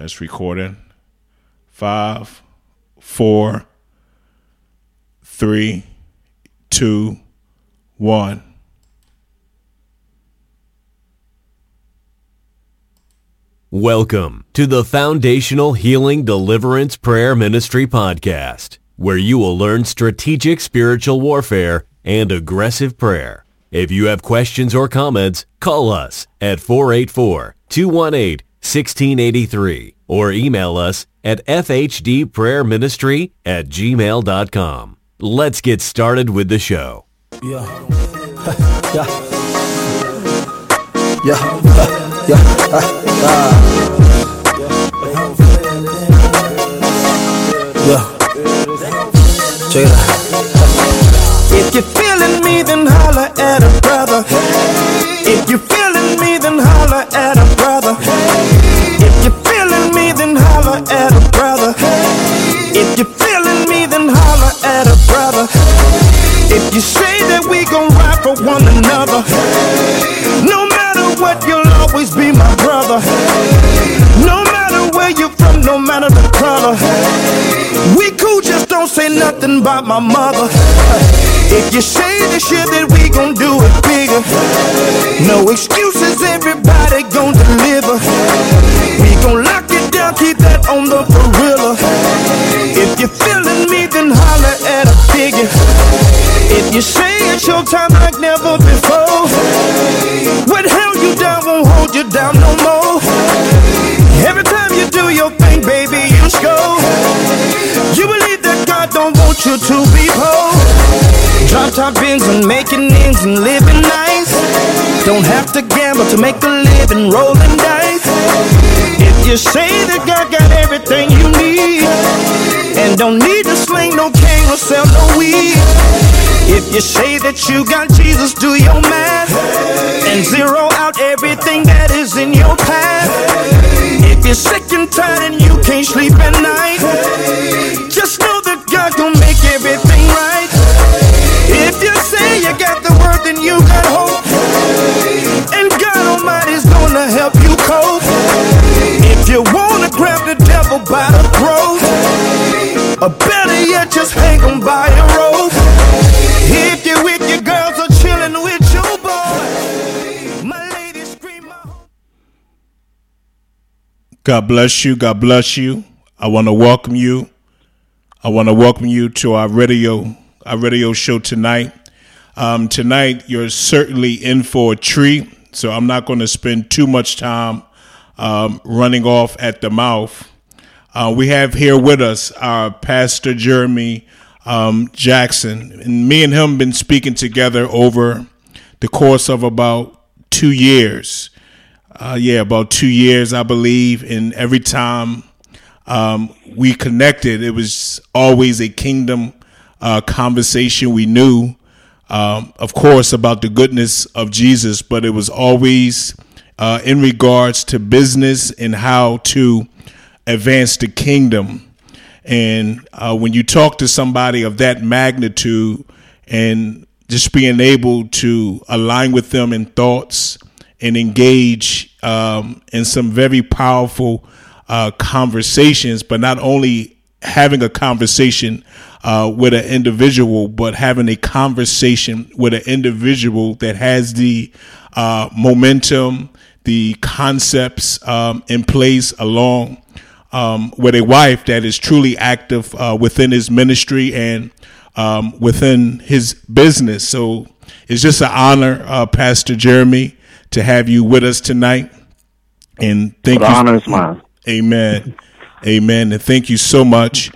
That's recording. Five, four, three, two, one. Welcome to the Foundational Healing Deliverance Prayer Ministry Podcast, where you will learn strategic spiritual warfare and aggressive prayer. If you have questions or comments, call us at 484 218 1683 or email us at fhdprayerministry at gmail.com. Let's get started with the show. Yeah. yeah. Yeah. Yeah. Ah. Yeah. Check it out. If you're feeling me, then holler at a brother. If you're feeling me, then holler at a you say that we gon' ride for one another, no matter what, you'll always be my brother. No matter where you're from, no matter the color, we cool, just don't say nothing about my mother. If you say this shit that we gon' do it bigger, no excuses, everybody gon' deliver. We gon' lock it down, keep that on the gorilla. If you're feeling me, then holler at a figure. If you say it's your time like never before, what held you down won't hold you down no more. Every time you do your thing, baby, you score. You believe that God don't want you to be poor. Drop top Benz and making ends and living nice. Don't have to gamble to make a living, rolling dice. If you say that God got everything you need, and don't need to sling no cane or sell no weed. If you say that you got Jesus, do your math and zero out everything that is in your path. If you're sick and tired and you can't sleep at night, just know that God gon' make everything right. If you say you got the word, then you got hope, and God Almighty's gonna help you cope. If you wanna grab the devil by the throat, or better yet, just hang on by a rope. If you with your girls chilling with your boy, my lady scream my God bless you. God bless you. I want to welcome you. I want to welcome you to our radio our radio show tonight. Um, tonight you're certainly in for a treat, so I'm not going to spend too much time um, running off at the mouth. Uh, we have here with us our pastor Jeremy um, Jackson, and me and him been speaking together over the course of about two years. Uh, yeah, about two years, I believe. And every time um, we connected, it was always a kingdom uh, conversation. We knew, um, of course, about the goodness of Jesus, but it was always uh, in regards to business and how to advance the kingdom. And uh, when you talk to somebody of that magnitude and just being able to align with them in thoughts and engage um, in some very powerful uh, conversations, but not only having a conversation uh, with an individual, but having a conversation with an individual that has the uh, momentum, the concepts um, in place along um, with a wife that is truly active uh, within his ministry and um, within his business. So it's just an honor, uh, Pastor Jeremy, to have you with us tonight. And thank the you. honor is mine. Amen. Amen. And thank you so much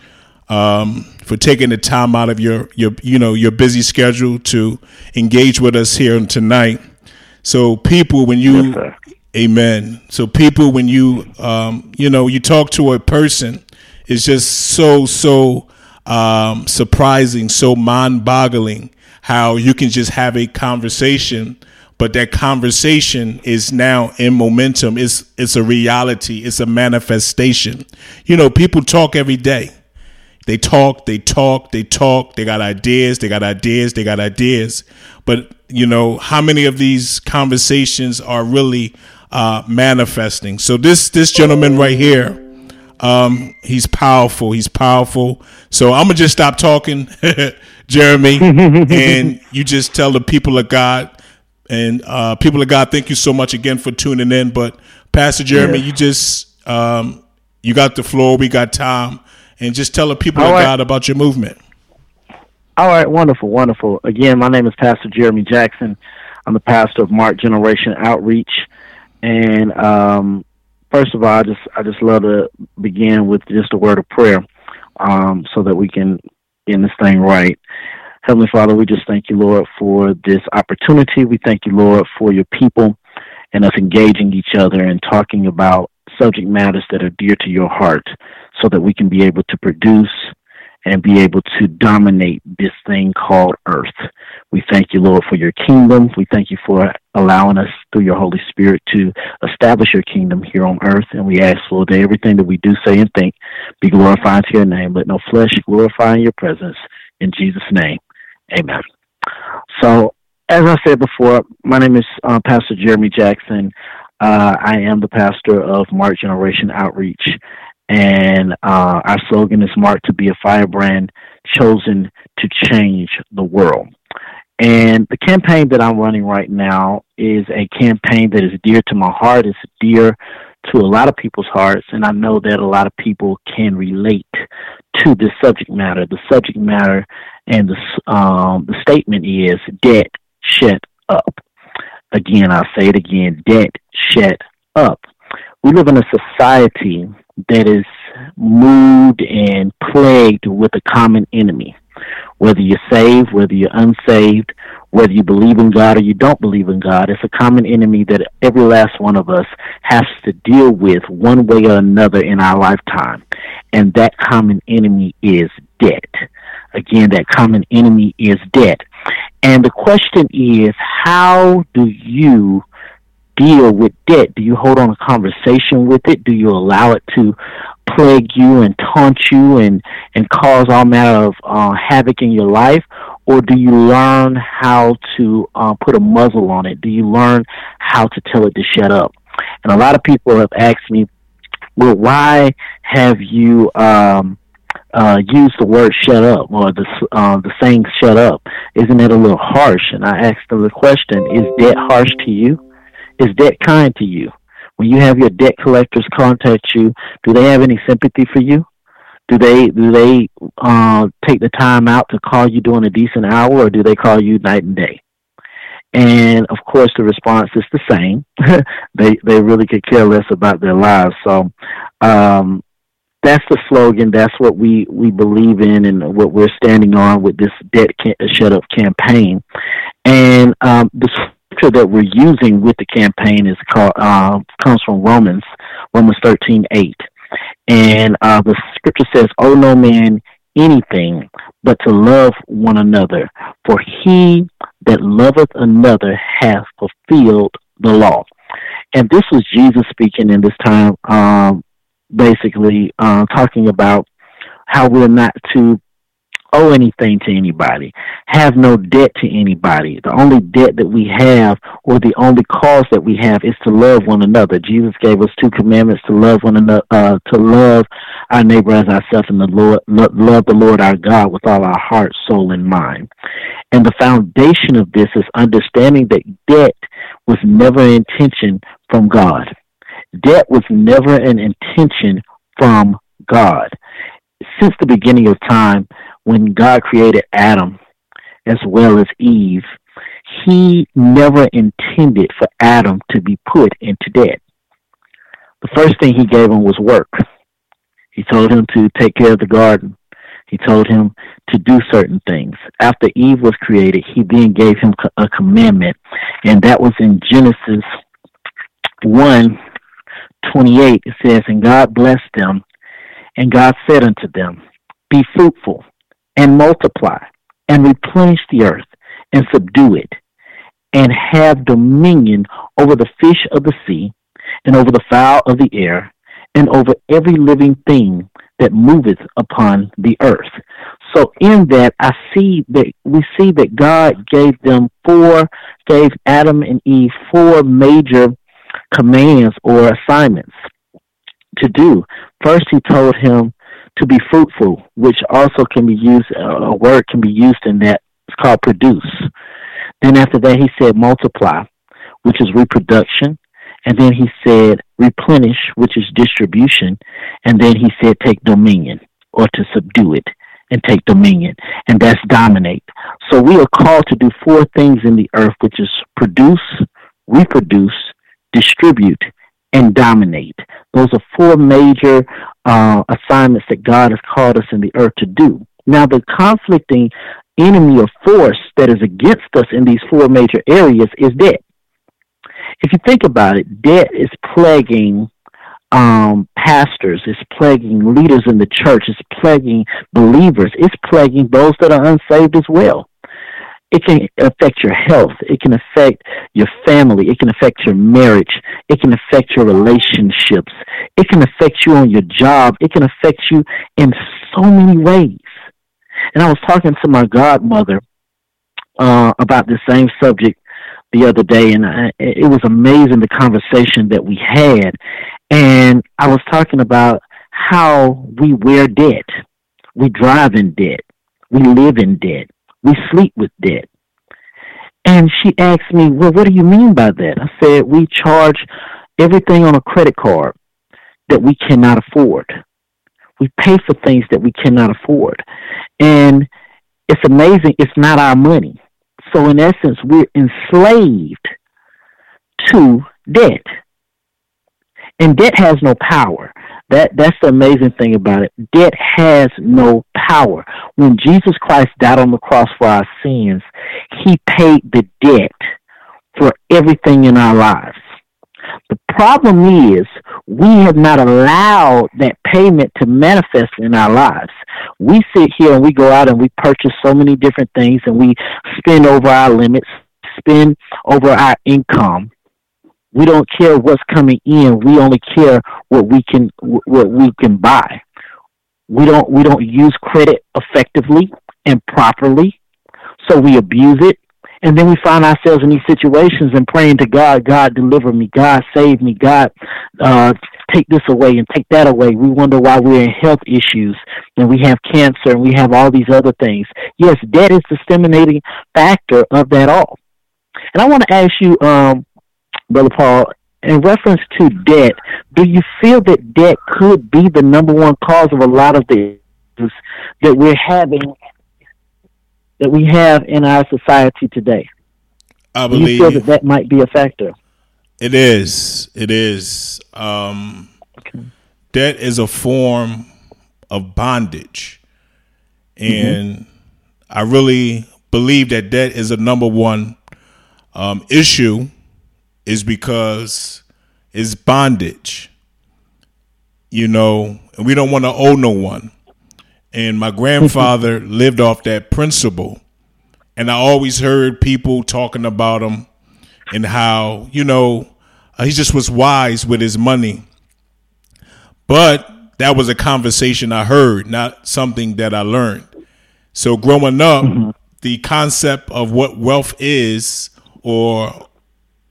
um, for taking the time out of your your you know your busy schedule to engage with us here tonight. So people, when you, Yes. Amen. So people, when you um, you know you talk to a person, it's just so so um, surprising, so mind-boggling how you can just have a conversation but that conversation is now in momentum. It's it's a reality. It's a manifestation. You know people talk every day. They talk they talk they talk. They got ideas they got ideas they got ideas. But you know how many of these conversations are really uh, manifesting so this this gentleman right here Um, he's powerful. He's powerful. So I'm gonna just stop talking, Jeremy, and you just tell the people of God and uh, people of God. Thank you so much again for tuning in. But Pastor Jeremy, yeah. you just um, you got the floor. We got time, and just tell the people All of right. God about your movement. All right, wonderful, wonderful. Again, my name is Pastor Jeremy Jackson. I'm the pastor of Mark Generation Outreach, and um, first of all, I just I just love to begin with just a word of prayer, um, so that we can get this thing right. Heavenly Father, we just thank you, Lord, for this opportunity. We thank you, Lord, for your people and us engaging each other and talking about subject matters that are dear to your heart, so that we can be able to produce and be able to dominate this thing called earth. We thank you, Lord, for your kingdom. We thank you for allowing us through your Holy Spirit to establish your kingdom here on earth. And we ask, Lord, that everything that we do, say, and think be glorified to your name. Let no flesh glorify in your presence. In Jesus' name, amen. So, as I said before, my name is uh, Pastor Jeremy Jackson. Uh, I am the pastor of Mark Generation Outreach and uh, our slogan is marked to be a firebrand chosen to change the world. And the campaign that I'm running right now is a campaign that is dear to my heart. It's dear to a lot of people's hearts, and I know that a lot of people can relate to this subject matter. The subject matter and the um, the statement is debt shut up. Again, I'll say it again: debt shut up. We live in a society that is moved and plagued with a common enemy. Whether you're saved, whether you're unsaved, whether you believe in God or you don't believe in God, it's a common enemy that every last one of us has to deal with one way or another in our lifetime. And that common enemy is debt. Again, that common enemy is debt. And the question is, how do you deal with debt? Do you hold on a conversation with it? Do you allow it to plague you and taunt you and, and cause all manner of uh, havoc in your life? Or do you learn how to uh, put a muzzle on it? Do you learn how to tell it to shut up? And a lot of people have asked me, well, why have you um, uh, used the word "shut up" or the uh, the saying "shut up"? Isn't it a little harsh? And I asked them the question: Is debt harsh to you? Is debt kind to you? When you have your debt collectors contact you, do they have any sympathy for you? Do they do they uh, take the time out to call you during a decent hour, or do they call you night and day? And of course, the response is the same. they they really could care less about their lives. So um, that's the slogan. That's what we we believe in, and what we're standing on with this debt shut up campaign. And um, the scripture that we're using with the campaign is called uh, comes from Romans, Romans thirteen eight, and uh, the scripture says, "Oh no man anything but to love one another, for he that loveth another hath fulfilled the law." And this was Jesus speaking in this time, um, basically uh, talking about how we're not to owe anything to anybody, have no debt to anybody. The only debt that we have, or the only cause that we have, is to love one another. Jesus gave us two commandments: to love one another, uh, to love our neighbor as ourselves, and the Lord, love the Lord our God with all our heart, soul, and mind. And the foundation of this is understanding that debt was never an intention from God. Debt was never an intention from God. Since the beginning of time, when God created Adam as well as Eve, he never intended for Adam to be put into debt. The first thing he gave him was work. He told him to take care of the garden. He told him to do certain things. After Eve was created, he then gave him a commandment, and that was in Genesis 1 28. It says, And God blessed them, and God said unto them, Be fruitful and multiply and replenish the earth and subdue it and have dominion over the fish of the sea and over the fowl of the air and over every living thing that moveth upon the earth. So in that I see that we see that God gave them four gave Adam and Eve four major commands or assignments to do. First, he told him to be fruitful, which also can be used, a word can be used in that. It's called produce. Then after that, he said multiply, which is reproduction. And then he said replenish, which is distribution. And then he said take dominion or to subdue it and take dominion. And that's dominate. So we are called to do four things in the earth, which is produce, reproduce, distribute, and dominate. Those are four major uh, assignments that God has called us in the earth to do. Now, the conflicting enemy or force that is against us in these four major areas is debt. If you think about it, debt is plaguing um, pastors, it's plaguing leaders in the church, it's plaguing believers, it's plaguing those that are unsaved as well. It can affect your health. It can affect your family. It can affect your marriage. It can affect your relationships. It can affect you on your job. It can affect you in so many ways. And I was talking to my godmother uh, about the same subject the other day, and I, it was amazing the conversation that we had. And I was talking about how we wear debt, we drive in debt, we live in debt, we sleep with debt. And she asked me, Well, what do you mean by that? I said, We charge everything on a credit card that we cannot afford. We pay for things that we cannot afford. And it's amazing, it's not our money. So, in essence, we're enslaved to debt. And debt has no power. That that's the amazing thing about it. Debt has no power. When Jesus Christ died on the cross for our sins, he paid the debt for everything in our lives. The problem is we have not allowed that payment to manifest in our lives. We sit here and we go out and we purchase so many different things and we spend over our limits, spend over our income we don't care what's coming in. We only care what we can what we can buy. We don't we don't use credit effectively and properly, so we abuse it. And then we find ourselves in these situations and praying to God, God deliver me, God save me, God uh, take this away and take that away. We wonder why we're in health issues and we have cancer and we have all these other things. Yes, debt is the stimulating factor of that all. And I want to ask you, um, Brother Paul, in reference to debt, do you feel that debt could be the number one cause of a lot of the issues that we're having that we have in our society today? I believe do you feel that that might be a factor. It is. It is. Um, okay. Debt is a form of bondage, and mm-hmm. I really believe that debt is a number one um, issue is because it's bondage. You know, and we don't want to owe no one. And my grandfather lived off that principle. And I always heard people talking about him and how, you know, uh, he just was wise with his money. But that was a conversation I heard, not something that I learned. So growing up, mm-hmm. the concept of what wealth is or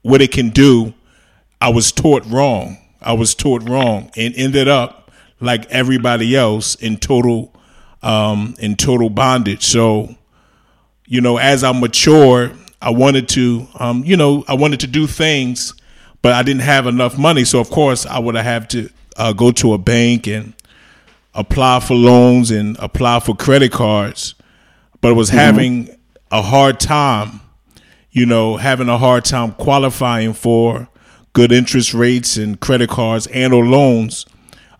what it can do, I was taught wrong. I was taught wrong and ended up like everybody else in total um, in total bondage. So, you know, as I matured, I wanted to, um, you know, I wanted to do things, but I didn't have enough money. So, of course, I would have to uh, go to a bank and apply for loans and apply for credit cards, but I was mm-hmm. having a hard time you know, having a hard time qualifying for good interest rates and credit cards and or loans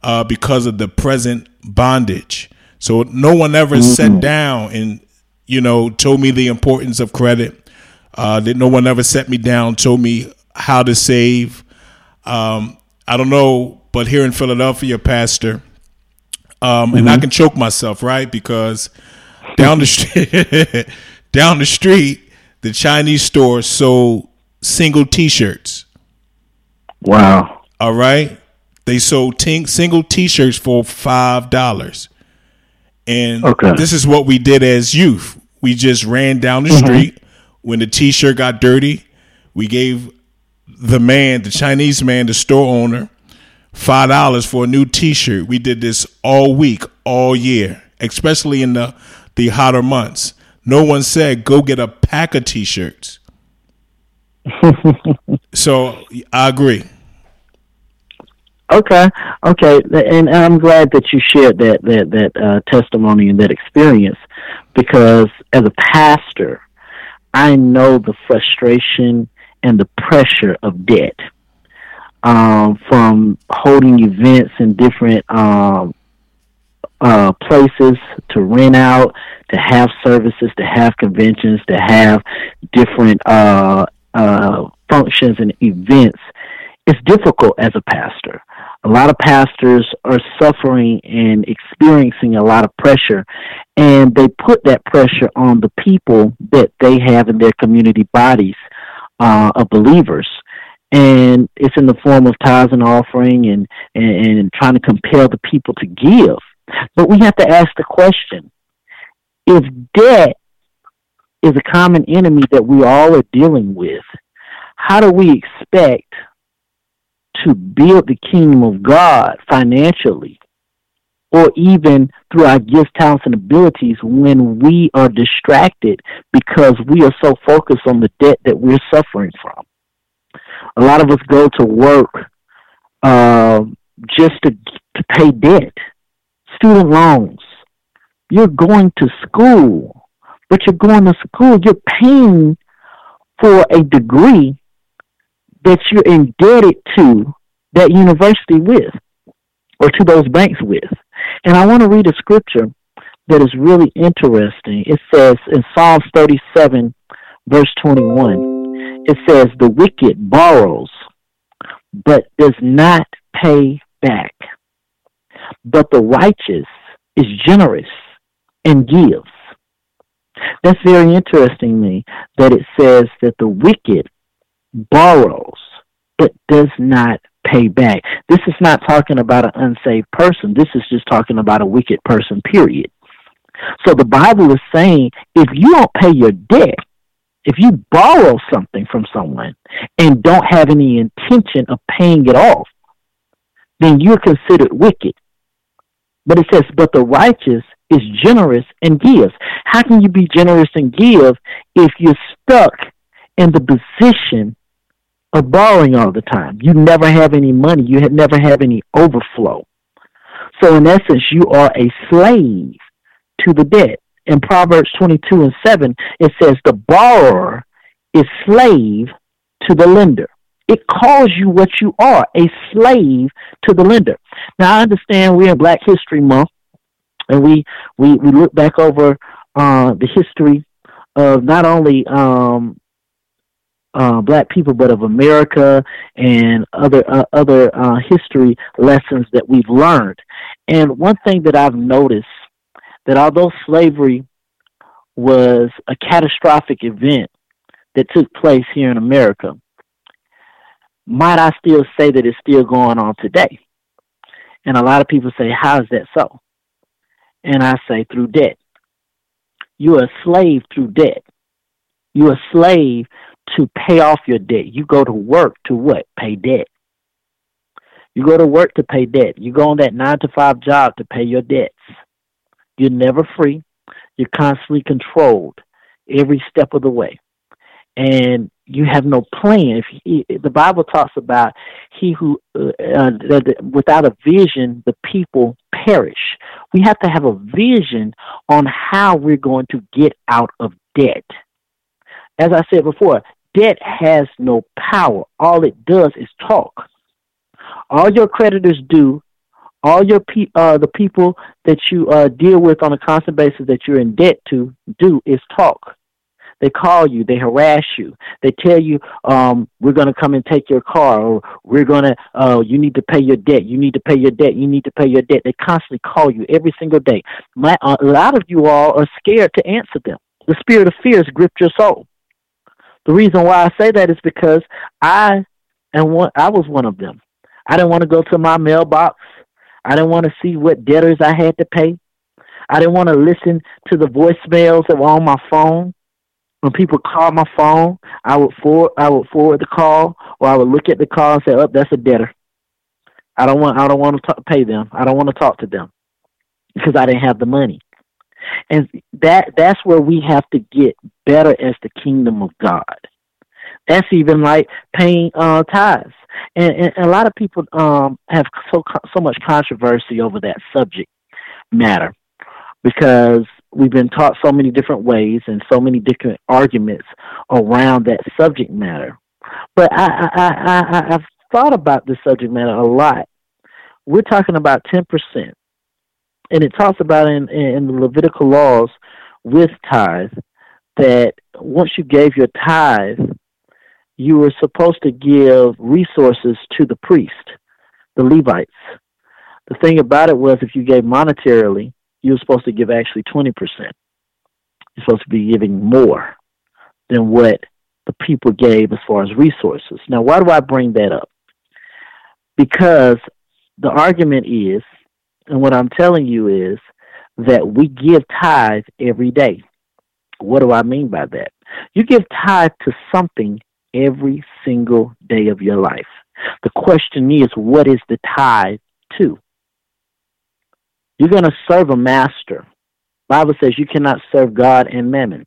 uh, because of the present bondage. So no one ever mm-hmm. sat down and you know told me the importance of credit. Uh, that no one ever sat me down, told me how to save. Um, I don't know, but here in Philadelphia, Pastor, um, mm-hmm. and I mm-hmm. can choke myself, right? Because down the street, down the street, the Chinese store sold single T-shirts. Wow! All right, they sold t- single T-shirts for five dollars, and okay. this is what we did as youth. We just ran down the mm-hmm. street when the T-shirt got dirty. We gave the man, the Chinese man, the store owner, five dollars for a new T-shirt. We did this all week, all year, especially in the the hotter months. No one said go get a pack of T-shirts. so I agree. Okay, okay, and I'm glad that you shared that that that uh, testimony and that experience because as a pastor, I know the frustration and the pressure of debt um, from holding events in different um, uh, places to rent out, to have services, to have conventions, to have different uh, uh, functions and events. It's difficult as a pastor. A lot of pastors are suffering and experiencing a lot of pressure, and they put that pressure on the people that they have in their community bodies uh, of believers and it's in the form of tithes and offering and, and, and trying to compel the people to give. But we have to ask the question if debt is a common enemy that we all are dealing with, how do we expect to build the kingdom of God financially or even through our gifts, talents, and abilities when we are distracted because we are so focused on the debt that we're suffering from? A lot of us go to work uh, just to to pay debt, student loans. You're going to school, but you're going to school. You're paying for a degree that you're indebted to that university with, or to those banks with. And I want to read a scripture that is really interesting. It says in Psalms 37, verse 21 it says the wicked borrows but does not pay back. But the righteous is generous and gives. That's very interesting to me that it says that the wicked borrows but does not pay back. This is not talking about an unsaved person. This is just talking about a wicked person, period. So the Bible is saying if you don't pay your debt, if you borrow something from someone and don't have any intention of paying it off, then you're considered wicked. But it says, but the righteous is generous and gives. How can you be generous and give if you're stuck in the position of borrowing all the time? You never have any money. You never have any overflow. So in essence, you are a slave to the debt in Proverbs 22 and 7, it says, The borrower is slave to the lender. It calls you what you are, a slave to the lender. Now, I understand we're in Black History Month, and we, we, we look back over uh, the history of not only um, uh, black people, but of America and other uh, other uh, history lessons that we've learned. And one thing that I've noticed that although slavery was a catastrophic event that took place here in America, might I still say that it's still going on today? And a lot of people say, How is that so? And I say, Through debt. You're a slave through debt. You're a slave to pay off your debt. You go to work to what? Pay debt. You go to work to pay debt. You go on that nine to five job to pay your debts. You're never free. You're constantly controlled every step of the way. And you have no plan. If he, the Bible talks about he who uh, uh, without a vision, the people perish. We have to have a vision on how we're going to get out of debt. As I said before, debt has no power. All it does is talk. All your creditors do all your pe- uh, the people that you uh, deal with on a constant basis that you're in debt to do is talk. They call you, they harass you, they tell you, um, "We're going to come and take your car," or "We're going to, uh, you need to pay your debt, you need to pay your debt, you need to pay your debt." They constantly call you every single day. My, a lot of you all are scared to answer them. The spirit of fear has gripped your soul. The reason why I say that is because I and one, I was one of them. I didn't want to go to my mailbox I didn't want to see what debtors I had to pay. I didn't want to listen to the voicemails that were on my phone. When people called my phone, I would forward I would forward the call or I would look at the call and say, Oh, that's a debtor. I don't want I don't want to talk, pay them. I don't want to talk to them because I didn't have the money. And that that's where we have to get better as the kingdom of God. That's even like paying uh, tithes. And, and, and a lot of people um, have so so much controversy over that subject matter because we've been taught so many different ways and so many different arguments around that subject matter. But I, I, I, I've thought about this subject matter a lot. We're talking about 10%. And it talks about in, in the Levitical laws with tithe that once you gave your tithe, you were supposed to give resources to the priest, the Levites. The thing about it was, if you gave monetarily, you were supposed to give actually 20%. You're supposed to be giving more than what the people gave as far as resources. Now, why do I bring that up? Because the argument is, and what I'm telling you is, that we give tithe every day. What do I mean by that? You give tithe to something every single day of your life. The question is, what is the tithe to? You're going to serve a master. Bible says you cannot serve God and mammon.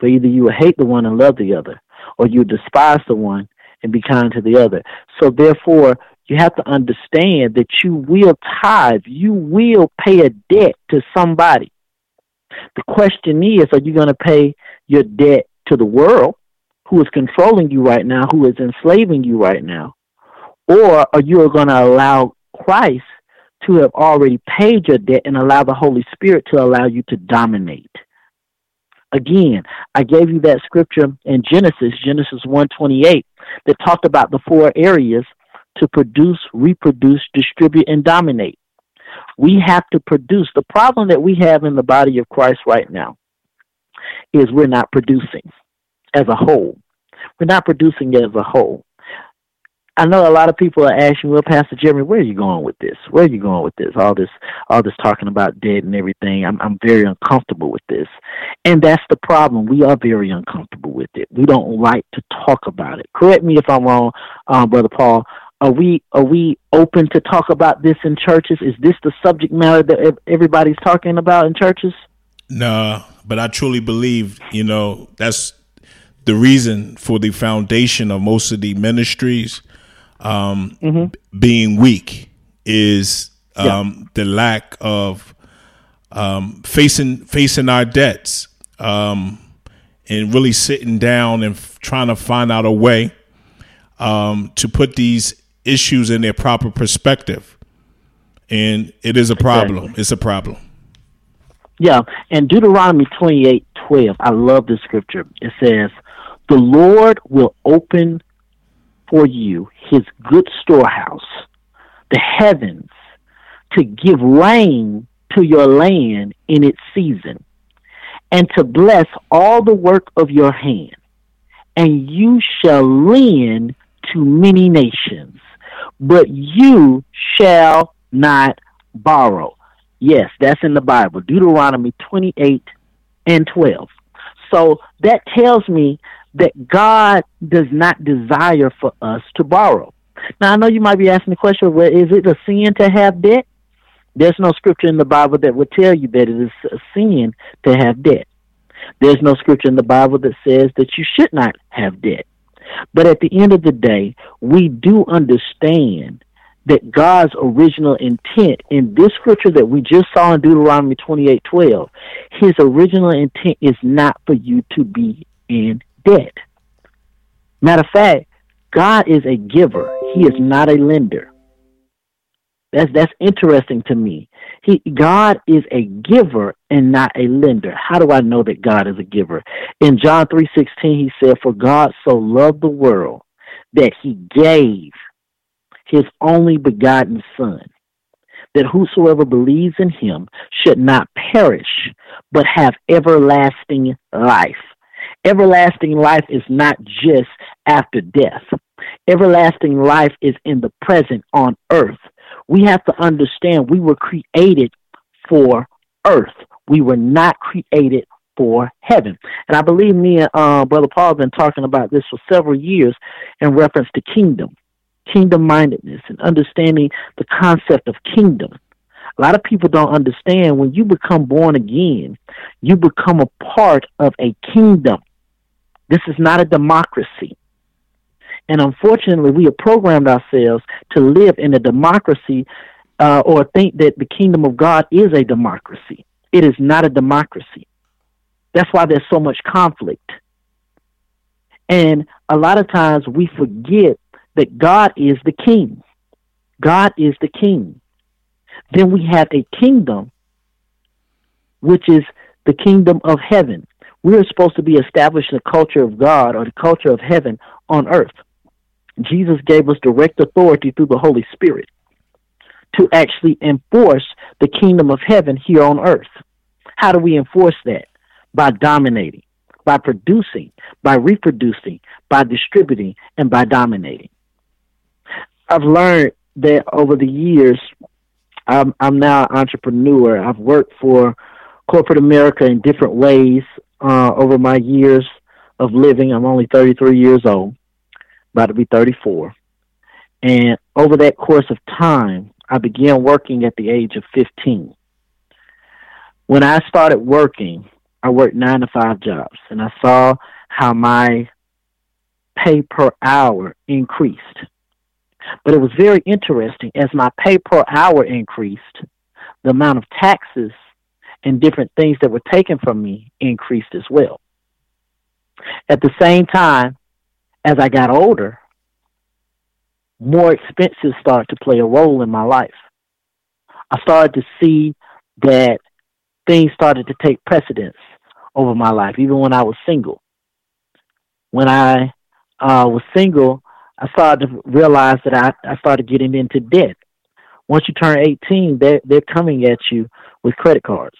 For either you will hate the one and love the other, or you despise the one and be kind to the other. So therefore, you have to understand that you will tithe. You will pay a debt to somebody. The question is, are you going to pay your debt to the world who is controlling you right now, who is enslaving you right now? Or are you going to allow Christ to have already paid your debt and allow the Holy Spirit to allow you to dominate? Again, I gave you that scripture in Genesis, Genesis 128, that talked about the four areas to produce, reproduce, distribute, and dominate. We have to produce. The problem that we have in the body of Christ right now is we're not producing as a whole. We're not producing as a whole. I know a lot of people are asking, well, Pastor Jeremy, where are you going with this? Where are you going with this? All this, all this talking about debt and everything. I'm, I'm very uncomfortable with this, and that's the problem. We are very uncomfortable with it. We don't like to talk about it. Correct me if I'm wrong, um, brother Paul. Are we are we open to talk about this in churches? Is this the subject matter that everybody's talking about in churches? No, but I truly believe you know that's the reason for the foundation of most of the ministries um, mm-hmm. being weak is um, yeah. the lack of um, facing facing our debts um, and really sitting down and f- trying to find out a way um, to put these issues in their proper perspective. And it is a problem. Exactly. It's a problem. Yeah, and Deuteronomy twenty eight twelve. I love this scripture. It says, "The Lord will open for you his good storehouse, the heavens, to give rain to your land in its season, and to bless all the work of your hand. And you shall lend to many nations, but you shall not borrow. Yes, that's in the Bible, Deuteronomy 28 and 12. So that tells me that God does not desire for us to borrow. Now, I know you might be asking the question, well, is it a sin to have debt? There's no scripture in the Bible that would tell you that it is a sin to have debt. There's no scripture in the Bible that says that you should not have debt. But at the end of the day, we do understand that God's original intent in this scripture that we just saw in Deuteronomy 28:12, his original intent is not for you to be in debt. Matter of fact, God is a giver. He is not a lender. That's that's interesting to me. He God is a giver and not a lender. How do I know that God is a giver? In John 3:16 he said for God so loved the world that he gave his only begotten son that whosoever believes in him should not perish but have everlasting life. Everlasting life is not just after death. Everlasting life is in the present on earth. We have to understand we were created for earth. We were not created for heaven. And I believe me and uh, Brother Paul have been talking about this for several years in reference to kingdom. kingdom mindedness and understanding the concept of kingdom. A lot of people don't understand when you become born again, you become a part of a kingdom. This is not a democracy. And unfortunately, we have programmed ourselves to live in a democracy uh, or think that the kingdom of God is a democracy. It is not a democracy. That's why there's so much conflict. And a lot of times we forget that God is the king. God is the king. Then we have a kingdom, which is the kingdom of heaven. We're supposed to be establishing the culture of God or the culture of heaven on earth. Jesus gave us direct authority through the Holy Spirit to actually enforce the kingdom of heaven here on earth. How do we enforce that? By dominating, by producing, by reproducing, by distributing, and by dominating. I've learned that over the years, I'm, I'm now an entrepreneur. I've worked for corporate America in different ways uh, over my years of living. I'm only 33 years old, about to be 34. And over that course of time, I began working at the age of 15. When I started working, I worked nine to five jobs, and I saw how my pay per hour increased. But it was very interesting. As my pay per hour increased, the amount of taxes and different things that were taken from me increased as well. At the same time, as I got older, more expenses started to play a role in my life. I started to see that things started to take precedence over my life, even when I was single. When I uh, was single, I started to realize that I, I started getting into debt. Once you turn 18, they're, they're coming at you with credit cards.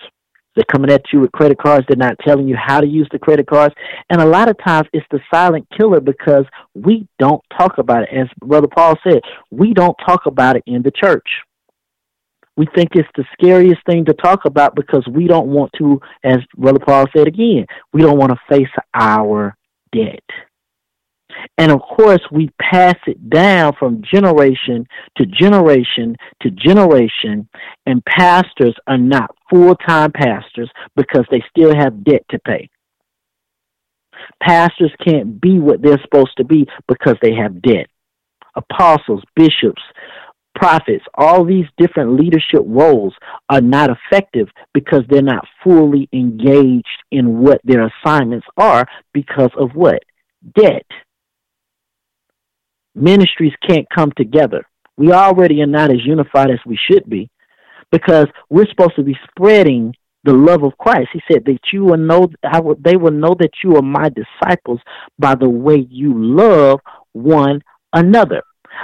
They're coming at you with credit cards. They're not telling you how to use the credit cards. And a lot of times it's the silent killer because we don't talk about it. As Brother Paul said, we don't talk about it in the church. We think it's the scariest thing to talk about because we don't want to, as Brother Paul said again, we don't want to face our debt. And of course, we pass it down from generation to generation to generation, and pastors are not full time pastors because they still have debt to pay. Pastors can't be what they're supposed to be because they have debt. Apostles, bishops, prophets, all these different leadership roles are not effective because they're not fully engaged in what their assignments are because of what? Debt ministries can't come together. We already are not as unified as we should be because we're supposed to be spreading the love of Christ. He said that you will know, will, they will know that you are my disciples by the way you love one another.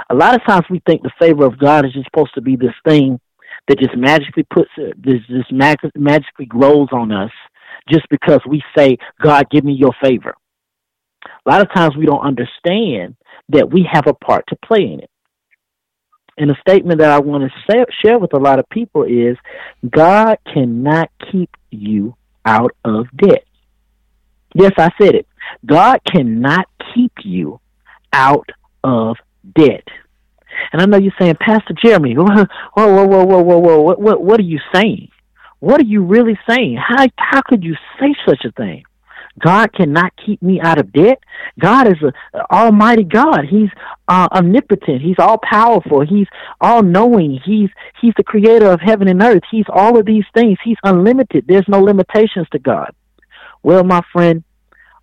A lot of times we think the favor of God is just supposed to be this thing that just magically puts, uh, this, this mag- magically grows on us just because we say, God, give me your favor. A lot of times we don't understand that we have a part to play in it. And a statement that I want to say, share with a lot of people is God cannot keep you out of debt. Yes, I said it. God cannot keep you out of debt. And I know you're saying, Pastor Jeremy, whoa, whoa, whoa, whoa, whoa, whoa, what, what, what are you saying? What are you really saying? How, how could you say such a thing? God cannot keep me out of debt. God is a, almighty God. He's uh, omnipotent. He's all powerful. He's all knowing. He's he's the creator of heaven and earth. He's all of these things. He's unlimited. There's no limitations to God. Well, my friend,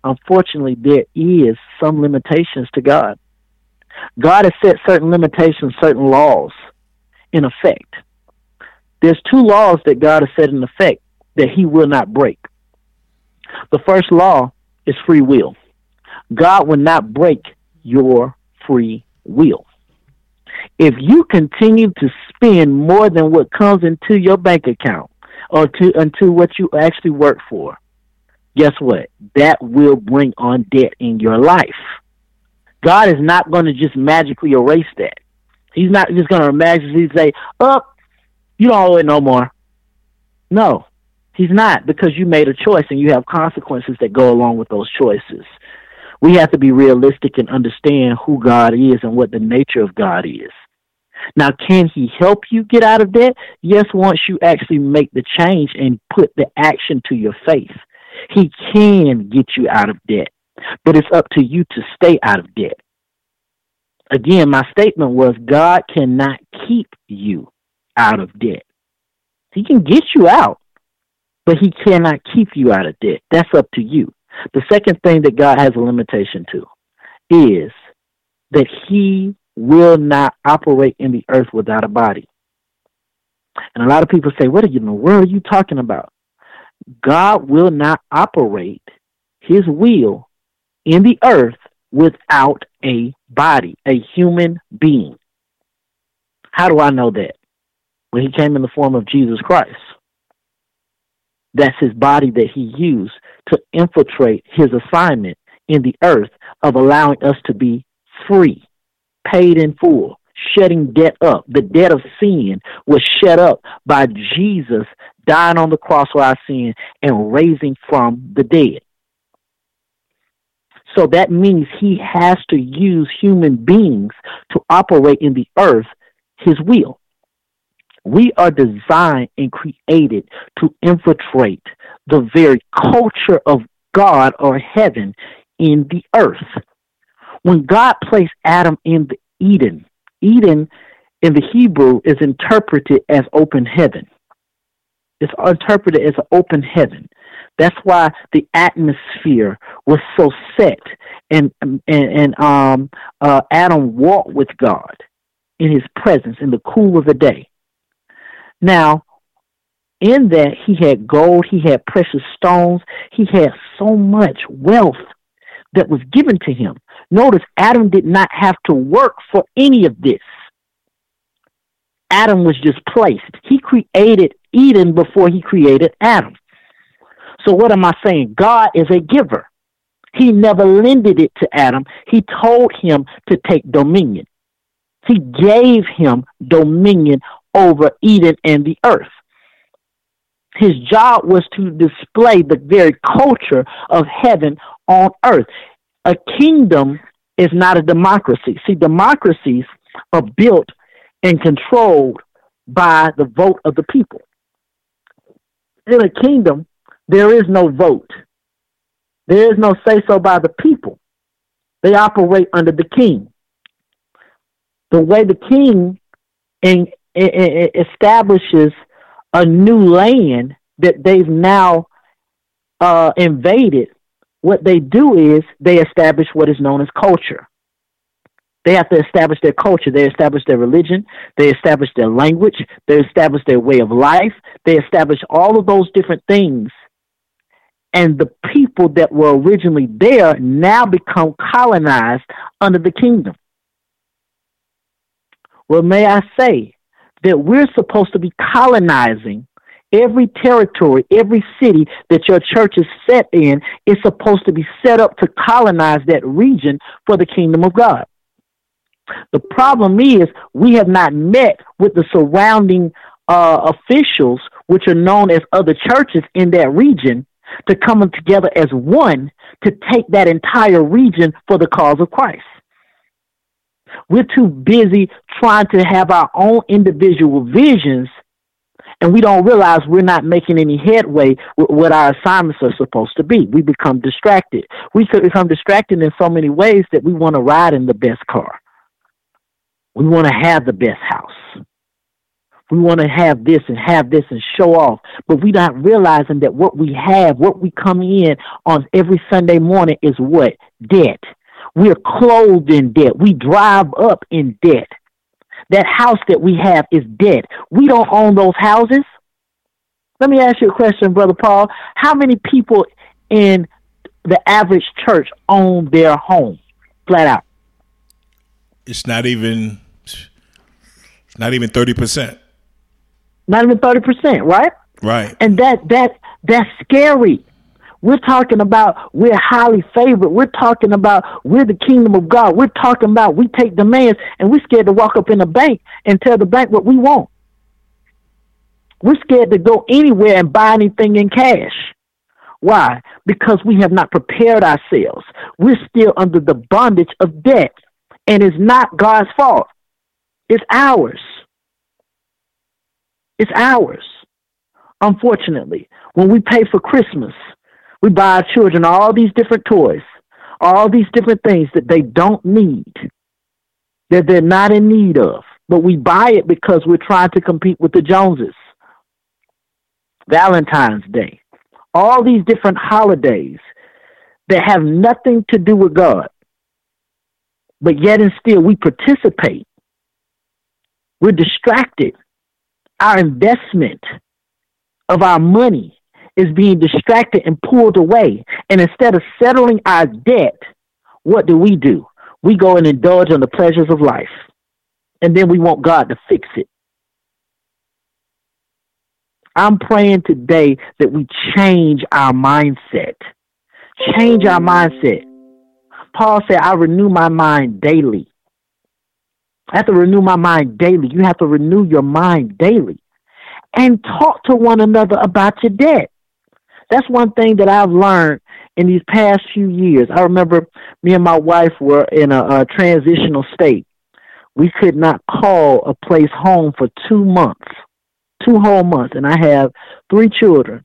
unfortunately, there is some limitations to God. God has set certain limitations, certain laws in effect. There's two laws that God has set in effect that He will not break. The first law is free will. God will not break your free will. If you continue to spend more than what comes into your bank account or to into what you actually work for, guess what? That will bring on debt in your life. God is not going to just magically erase that. He's not just going to magically say, "Oh, you don't owe it no more." No, He's not because you made a choice and you have consequences that go along with those choices. We have to be realistic and understand who God is and what the nature of God is. Now, can he help you get out of debt? Yes, once you actually make the change and put the action to your faith. He can get you out of debt, but it's up to you to stay out of debt. Again, my statement was God cannot keep you out of debt. He can get you out, but he cannot keep you out of debt. That's up to you. The second thing that God has a limitation to is that he will not operate in the earth without a body. And a lot of people say, What in the world are you talking about? God will not operate his will in the earth without a body, a human being. How do I know that? When he came in the form of Jesus Christ. That's his body that he used to infiltrate his assignment in the earth of allowing us to be free, paid in full, shutting debt up. The debt of sin was shut up by Jesus dying on the cross for our sin and raising from the dead. So that means he has to use human beings to operate in the earth his will. We are designed and created to infiltrate the very culture of God or heaven in the earth. When God placed Adam in the Eden, Eden in the Hebrew is interpreted as open heaven. It's interpreted as open heaven. That's why the atmosphere was so set, and and, and um, uh, Adam walked with God in His presence in the cool of the day. Now, in that he had gold, he had precious stones, he had so much wealth that was given to him. Notice Adam did not have to work for any of this. Adam was just placed. He created Eden before he created Adam. So what am I saying? God is a giver. He never lended it to Adam. He told him to take dominion. He gave him dominion over Eden and the earth. His job was to display the very culture of heaven on earth. A kingdom is not a democracy. See, democracies are built and controlled by the vote of the people. In a kingdom, there is no vote. There is no say so by the people. They operate under the king. The way the king in, in, establishes a new land that they've now uh, invaded, what they do is they establish what is known as culture. They have to establish their culture. They establish their religion. They establish their language. They establish their way of life. They establish all of those different things. And the people that were originally there now become colonized under the kingdom. Well, may I say that we're supposed to be colonizing every territory, every city that your church is set in is supposed to be set up to colonize that region for the kingdom of God. The problem is we have not met with the surrounding uh, officials, which are known as other churches in that region, to come together as one to take that entire region for the cause of Christ. We're too busy trying to have our own individual visions, and we don't realize we're not making any headway with what our assignments are supposed to be. We become distracted. We become distracted in so many ways that we want to ride in the best car. We want to have the best house. We want to have this and have this and show off, but we're not realizing that what we have, what we come in on every Sunday morning is what? Debt. We're clothed in debt. We drive up in debt. That house that we have is debt. We don't own those houses. Let me ask you a question, Brother Paul. How many people in the average church own their home flat out? It's not even it's not even thirty percent. Not even thirty percent, right? Right. And that that that's scary. We're talking about we're highly favored. We're talking about we're the kingdom of God. We're talking about we take demands and we're scared to walk up in a bank and tell the bank what we want. We're scared to go anywhere and buy anything in cash. Why? Because we have not prepared ourselves. We're still under the bondage of debt, and it's not God's fault. It's ours. It's ours. Unfortunately, when we pay for Christmas, we buy our children all these different toys, all these different things that they don't need, that they're not in need of. But we buy it because we're trying to compete with the Joneses. Valentine's Day, all these different holidays that have nothing to do with God. But yet and still we participate. We're distracted. Our investment of our money is being distracted and pulled away. And instead of settling our debt, what do we do? We go and indulge in the pleasures of life. And then we want God to fix it. I'm praying today that we change our mindset. Change our mindset. Paul said, I renew my mind daily. I have to renew my mind daily. You have to renew your mind daily and talk to one another about your debt. That's one thing that I've learned in these past few years. I remember me and my wife were in a, a transitional state. We could not call a place home for two months, two whole months. And I have three children,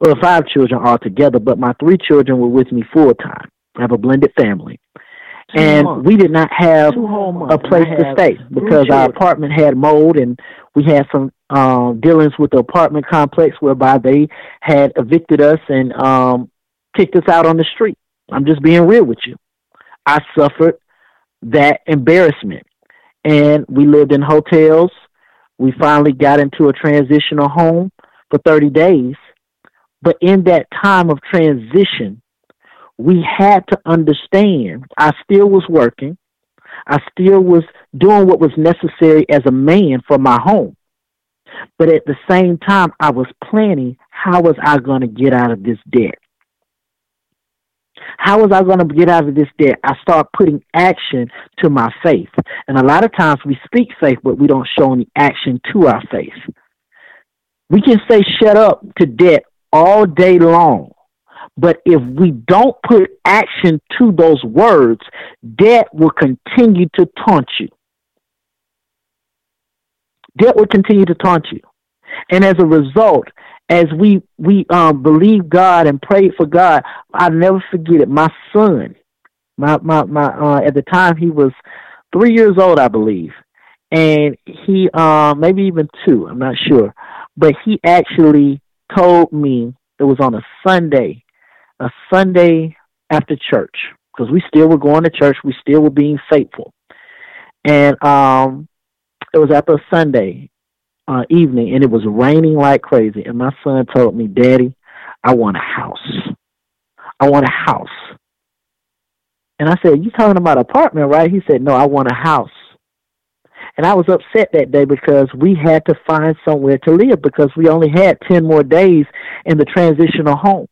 well, five children altogether, but my three children were with me full time. I have a blended family and we did not have a place to stay because our apartment had mold and we had some um, dealings with the apartment complex whereby they had evicted us and um, kicked us out on the street. I'm just being real with you. I suffered that embarrassment and we lived in hotels. We finally got into a transitional home for 30 days. But in that time of transition, we had to understand I still was working. I still was doing what was necessary as a man for my home. But at the same time, I was planning how was I going to get out of this debt? How was I going to get out of this debt? I start putting action to my faith. And a lot of times we speak faith, but we don't show any action to our faith. We can say shut up to debt all day long. But if we don't put action to those words, debt will continue to taunt you. Debt will continue to taunt you. And as a result, as we we um, believe God and pray for God, I'll never forget it. My son, my my my uh, at the time he was three years old, I believe, and he uh, maybe even two, I'm not sure, but he actually told me it was on a Sunday a Sunday after church because we still were going to church. We still were being faithful. And um, it was after a Sunday uh, evening, and it was raining like crazy. And my son told me, Daddy, I want a house. I want a house. And I said, You talking about apartment, right? He said, No, I want a house. And I was upset that day because we had to find somewhere to live because we only had 10 more days in the transitional home.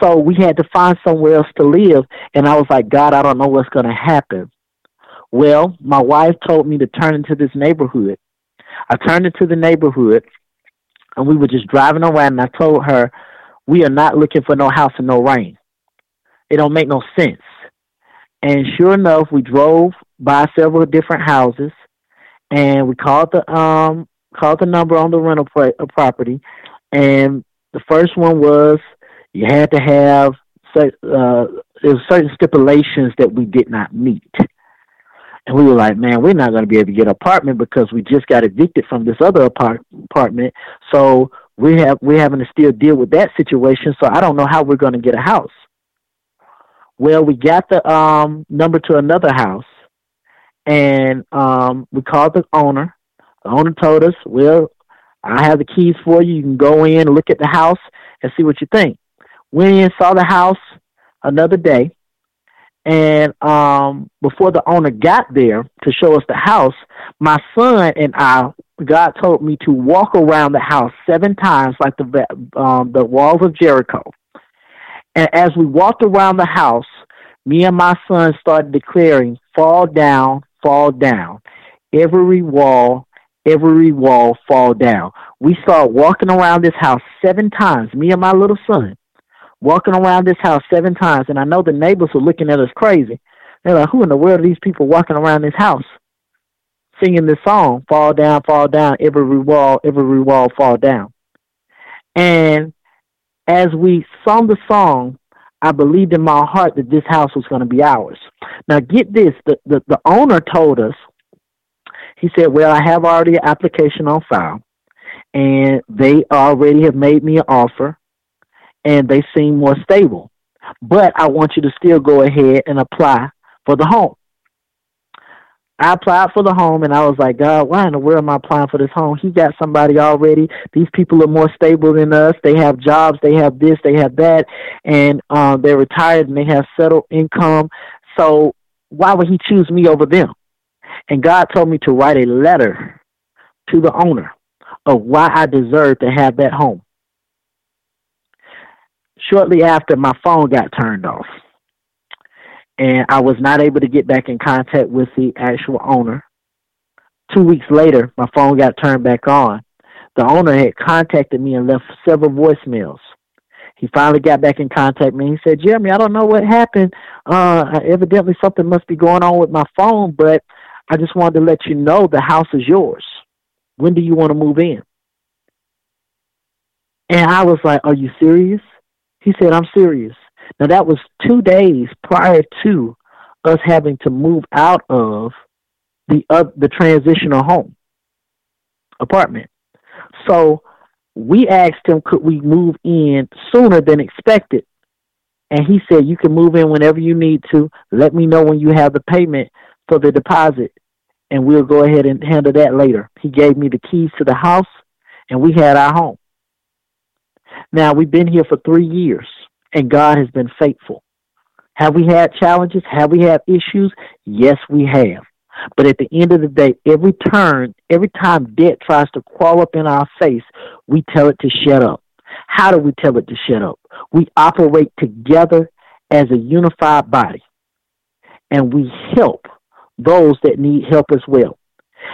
So we had to find somewhere else to live. And I was like, God, I don't know what's going to happen. Well, my wife told me to turn into this neighborhood. I turned into the neighborhood and we were just driving around and I told her, we are not looking for no house in no rain. It don't make no sense. And sure enough, we drove by several different houses and we called the um called the number on the rental property and the first one was you had to have uh, certain stipulations that we did not meet. And we were like, man, we're not going to be able to get an apartment because we just got evicted from this other apart- apartment. So we have we're having to still deal with that situation. So I don't know how we're going to get a house. Well, we got the um, number to another house, and um, we called the owner. The owner told us, "Well, I have the keys for you. You can go in, look at the house, and see what you think." Went in, saw the house another day, and um, before the owner got there to show us the house, my son and I, God told me to walk around the house seven times, like the um, the walls of Jericho. And as we walked around the house, me and my son started declaring, "Fall down, fall down." Every wall, every wall, fall down. We started walking around this house seven times. Me and my little son walking around this house seven times, and I know the neighbors were looking at us crazy. They're like, "Who in the world are these people walking around this house, singing this song? Fall down, fall down, every wall, every wall, fall down." And as we sung the song, I believed in my heart that this house was going to be ours. Now, get this: the, the the owner told us. He said, "Well, I have already an application on file, and they already have made me an offer, and they seem more stable. But I want you to still go ahead and apply for the home." I applied for the home and I was like, God, why in the world am I applying for this home? He got somebody already. These people are more stable than us. They have jobs. They have this. They have that. And uh, they're retired and they have settled income. So why would he choose me over them? And God told me to write a letter to the owner of why I deserve to have that home. Shortly after, my phone got turned off and I was not able to get back in contact with the actual owner. Two weeks later, my phone got turned back on. The owner had contacted me and left several voicemails. He finally got back in contact with me. He said, Jeremy, I don't know what happened. Uh, evidently, something must be going on with my phone, but I just wanted to let you know the house is yours. When do you want to move in? And I was like, Are you serious? He said, I'm serious. Now that was two days prior to us having to move out of the uh, the transitional home apartment. So we asked him, could we move in sooner than expected? And he said, you can move in whenever you need to. Let me know when you have the payment for the deposit, and we'll go ahead and handle that later. He gave me the keys to the house, and we had our home. Now, we've been here for three years and God has been faithful. Have we had challenges? Have we had issues? Yes, we have. But at the end of the day, every turn, every time debt tries to crawl up in our face, we tell it to shut up. How do we tell it to shut up? We operate together as a unified body, and we help those that need help as well.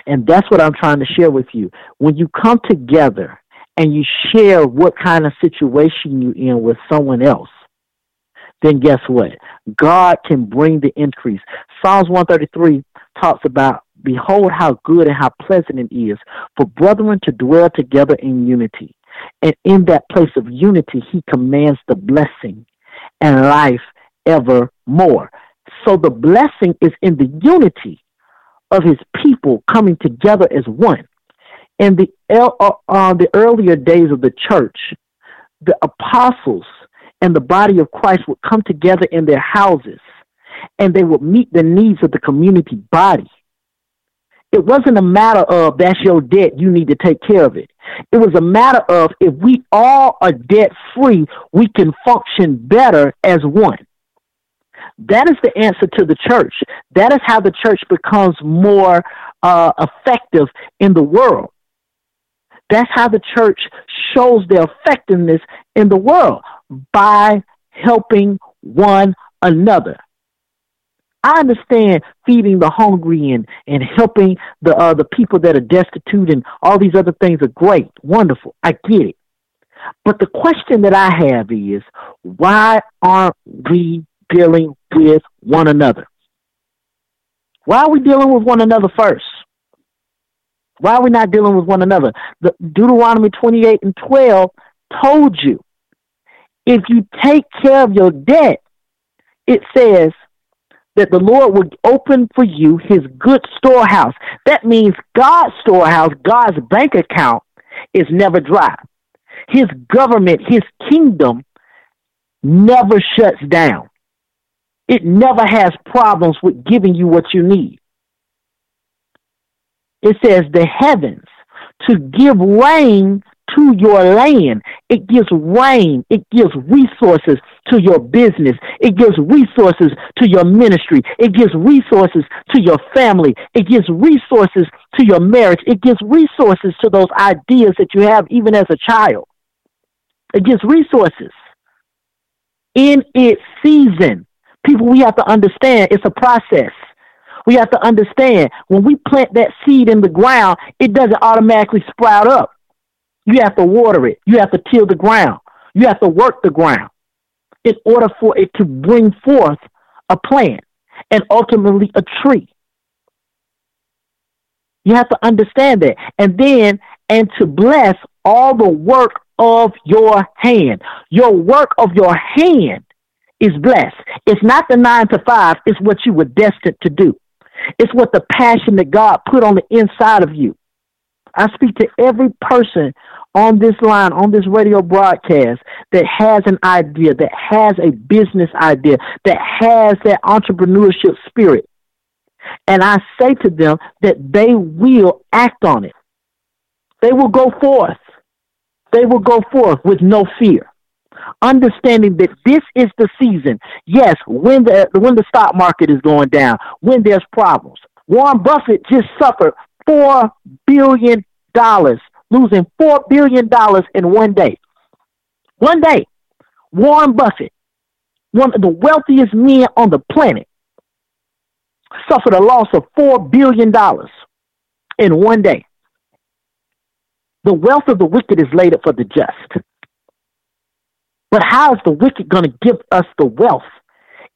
And that's what I'm trying to share with you. When you come together and you share what kind of situation you're in with someone else, then guess what? God can bring the increase. Psalms 133 talks about, Behold how good and how pleasant it is for brethren to dwell together in unity. And in that place of unity, he commands the blessing and life evermore. So the blessing is in the unity of his people coming together as one in the uh, uh, the earlier days of the church, the apostles and the body of Christ would come together in their houses and they would meet the needs of the community body. It wasn't a matter of that's your debt, you need to take care of it. It was a matter of if we all are debt free, we can function better as one. That is the answer to the church. That is how the church becomes more uh, effective in the world. That's how the church shows their effectiveness in the world by helping one another. I understand feeding the hungry and, and helping the uh, the people that are destitute and all these other things are great, wonderful. I get it. But the question that I have is why aren't we dealing with one another? Why are we dealing with one another first? Why are we not dealing with one another? The Deuteronomy 28 and 12 told you if you take care of your debt, it says that the Lord will open for you his good storehouse. That means God's storehouse, God's bank account is never dry. His government, his kingdom never shuts down. It never has problems with giving you what you need. It says the heavens to give rain to your land. It gives rain. It gives resources to your business. It gives resources to your ministry. It gives resources to your family. It gives resources to your marriage. It gives resources to those ideas that you have even as a child. It gives resources in its season. People, we have to understand it's a process. We have to understand when we plant that seed in the ground, it doesn't automatically sprout up. You have to water it. You have to till the ground. You have to work the ground. in order for it to bring forth a plant and ultimately a tree. You have to understand that. And then, and to bless all the work of your hand. Your work of your hand is blessed. It's not the nine to five, it's what you were destined to do. It's what the passion that God put on the inside of you. I speak to every person on this line, on this radio broadcast, that has an idea, that has a business idea, that has that entrepreneurship spirit. And I say to them that they will act on it. They will go forth. They will go forth with no fear. Understanding that this is the season. Yes, when the when the stock market is going down, when there's problems. Warren Buffett just suffered four billion dollars, losing four billion dollars in one day. One day, Warren Buffett, one of the wealthiest men on the planet, suffered a loss of $4 billion in one day. The wealth of the wicked is laid up for the just. But how is the wicked going to give us the wealth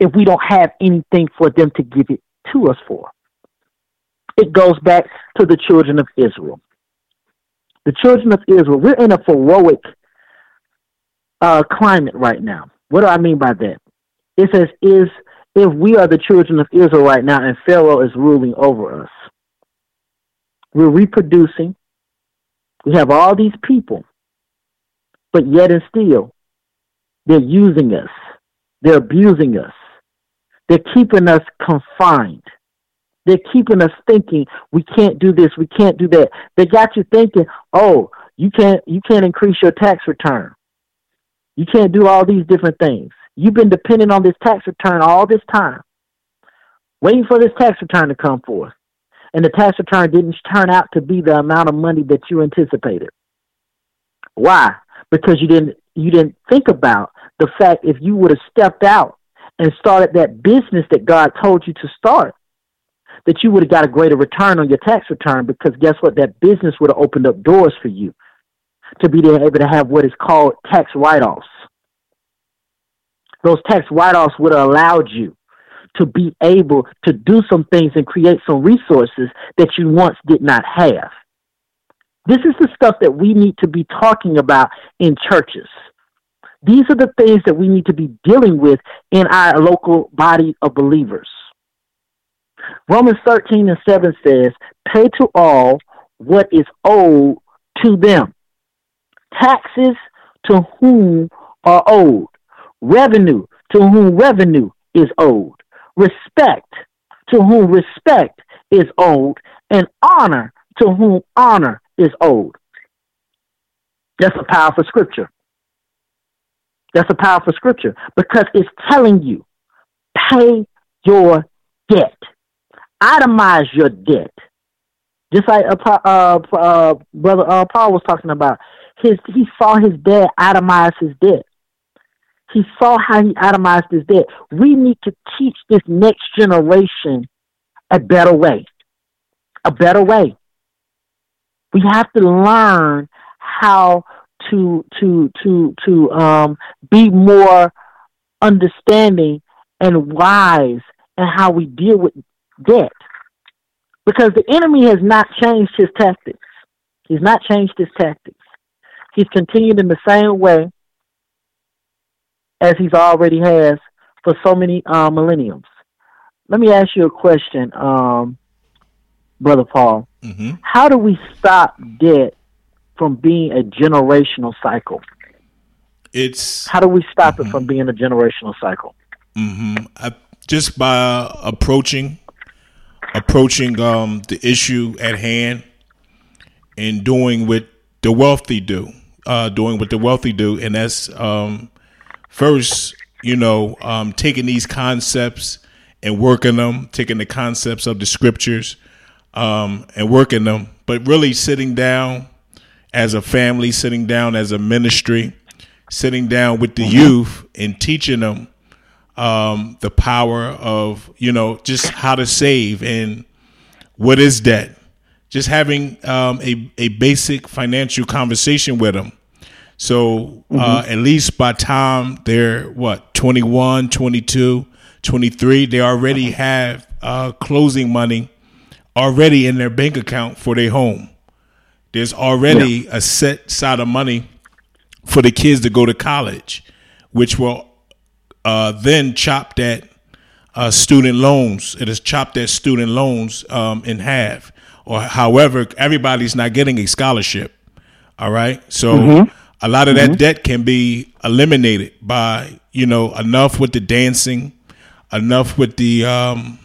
if we don't have anything for them to give it to us for? It goes back to the children of Israel. The children of Israel, we're in a heroic uh, climate right now. What do I mean by that? It says, is if we are the children of Israel right now and Pharaoh is ruling over us. We're reproducing. We have all these people, but yet and still, they're using us. They're abusing us. They're keeping us confined. They're keeping us thinking we can't do this, we can't do that. They got you thinking, oh, you can't you can't increase your tax return. You can't do all these different things. You've been depending on this tax return all this time, waiting for this tax return to come forth. And the tax return didn't turn out to be the amount of money that you anticipated. Why? Because you didn't you didn't think about the fact if you would have stepped out and started that business that God told you to start, that you would have got a greater return on your tax return because guess what? That business would have opened up doors for you to be able to have what is called tax write offs those tax write-offs would have allowed you to be able to do some things and create some resources that you once did not have. This is the stuff that we need to be talking about in churches. These are the things that we need to be dealing with in our local body of believers. Romans 13 and 7 says, Pay to all what is owed to them. Taxes to whom are owed revenue to whom revenue is owed, respect to whom respect is owed, and honor to whom honor is old. That's a powerful scripture. That's a powerful scripture because it's telling you pay your debt, itemize your debt. Just like uh, uh, uh, brother uh, Paul was talking about, his he saw his dad itemize his debt. He saw how he itemized his debt. We need to teach this next generation a better way. A better way. We have to learn how to to to to um, be more understanding and wise in how we deal with debt. Because the enemy has not changed his tactics. He's not changed his tactics. He's continued in the same way as he's already has for so many uh, millenniums. Let me ask you a question, um, Brother Paul. Mm-hmm. How do we stop debt from being a generational cycle? It's how do we stop mm-hmm. it from being a generational cycle? Mm-hmm. I, just by approaching approaching um, the issue at hand and doing what the wealthy do, uh, doing what the wealthy do, and that's um, first, you know, um, taking these concepts and working them, taking the concepts of the scriptures um, and working them, but really sitting down as a family, sitting down as a ministry, sitting down with the mm-hmm. youth and teaching them um, the power of, you know, just how to save and what is debt. Just having um, a, a basic financial conversation with them so uh, mm-hmm. uh, at least by time they're what 21, 22, 23, they already have uh, closing money already in their bank account for their home. There's already yeah. a set side of money for the kids to go to college, which will uh, then chop that uh, student loans. It has chopped that student loans um, in half. Or however, everybody's not getting a scholarship. All right, so mm-hmm. a lot of mm-hmm. that debt can be eliminated by you know enough with the dancing, enough with the um,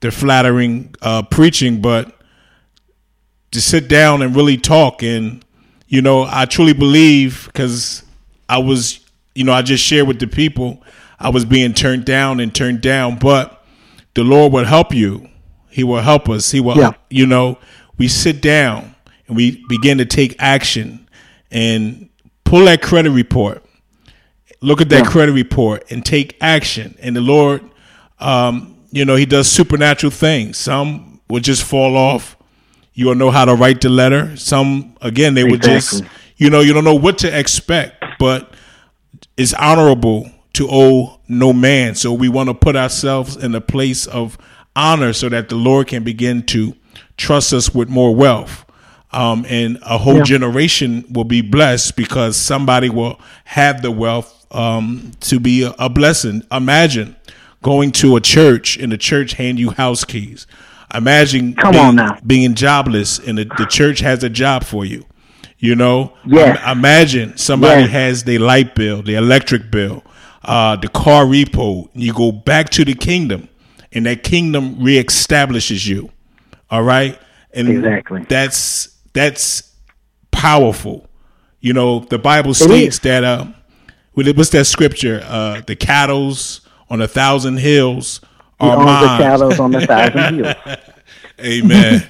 the flattering uh, preaching, but to sit down and really talk. And, you know, I truly believe because I was, you know, I just shared with the people, I was being turned down and turned down, but the Lord will help you. He will help us. He will, yeah. you know, we sit down and we begin to take action and pull that credit report. Look at that yeah. credit report and take action. And the Lord, um, you know, He does supernatural things. Some would just fall off you will know how to write the letter. Some again, they would just you know you don't know what to expect, but it's honorable to owe no man. So we want to put ourselves in a place of honor so that the Lord can begin to trust us with more wealth. Um, and a whole yeah. generation will be blessed because somebody will have the wealth um, to be a, a blessing. Imagine going to a church and the church hand you house keys. Imagine Come being, on now. being jobless and the, the, church has a job for you. You know, yes. Um, imagine somebody yes. has their light bill, the electric bill, uh, the car repo. You go back to the kingdom, and that kingdom reestablishes you. All right, and exactly that's that's powerful. You know, the Bible states that uh, what's that scripture? Uh, the cattle's on a thousand hills are he owns the shadows on the thousand hills. Amen.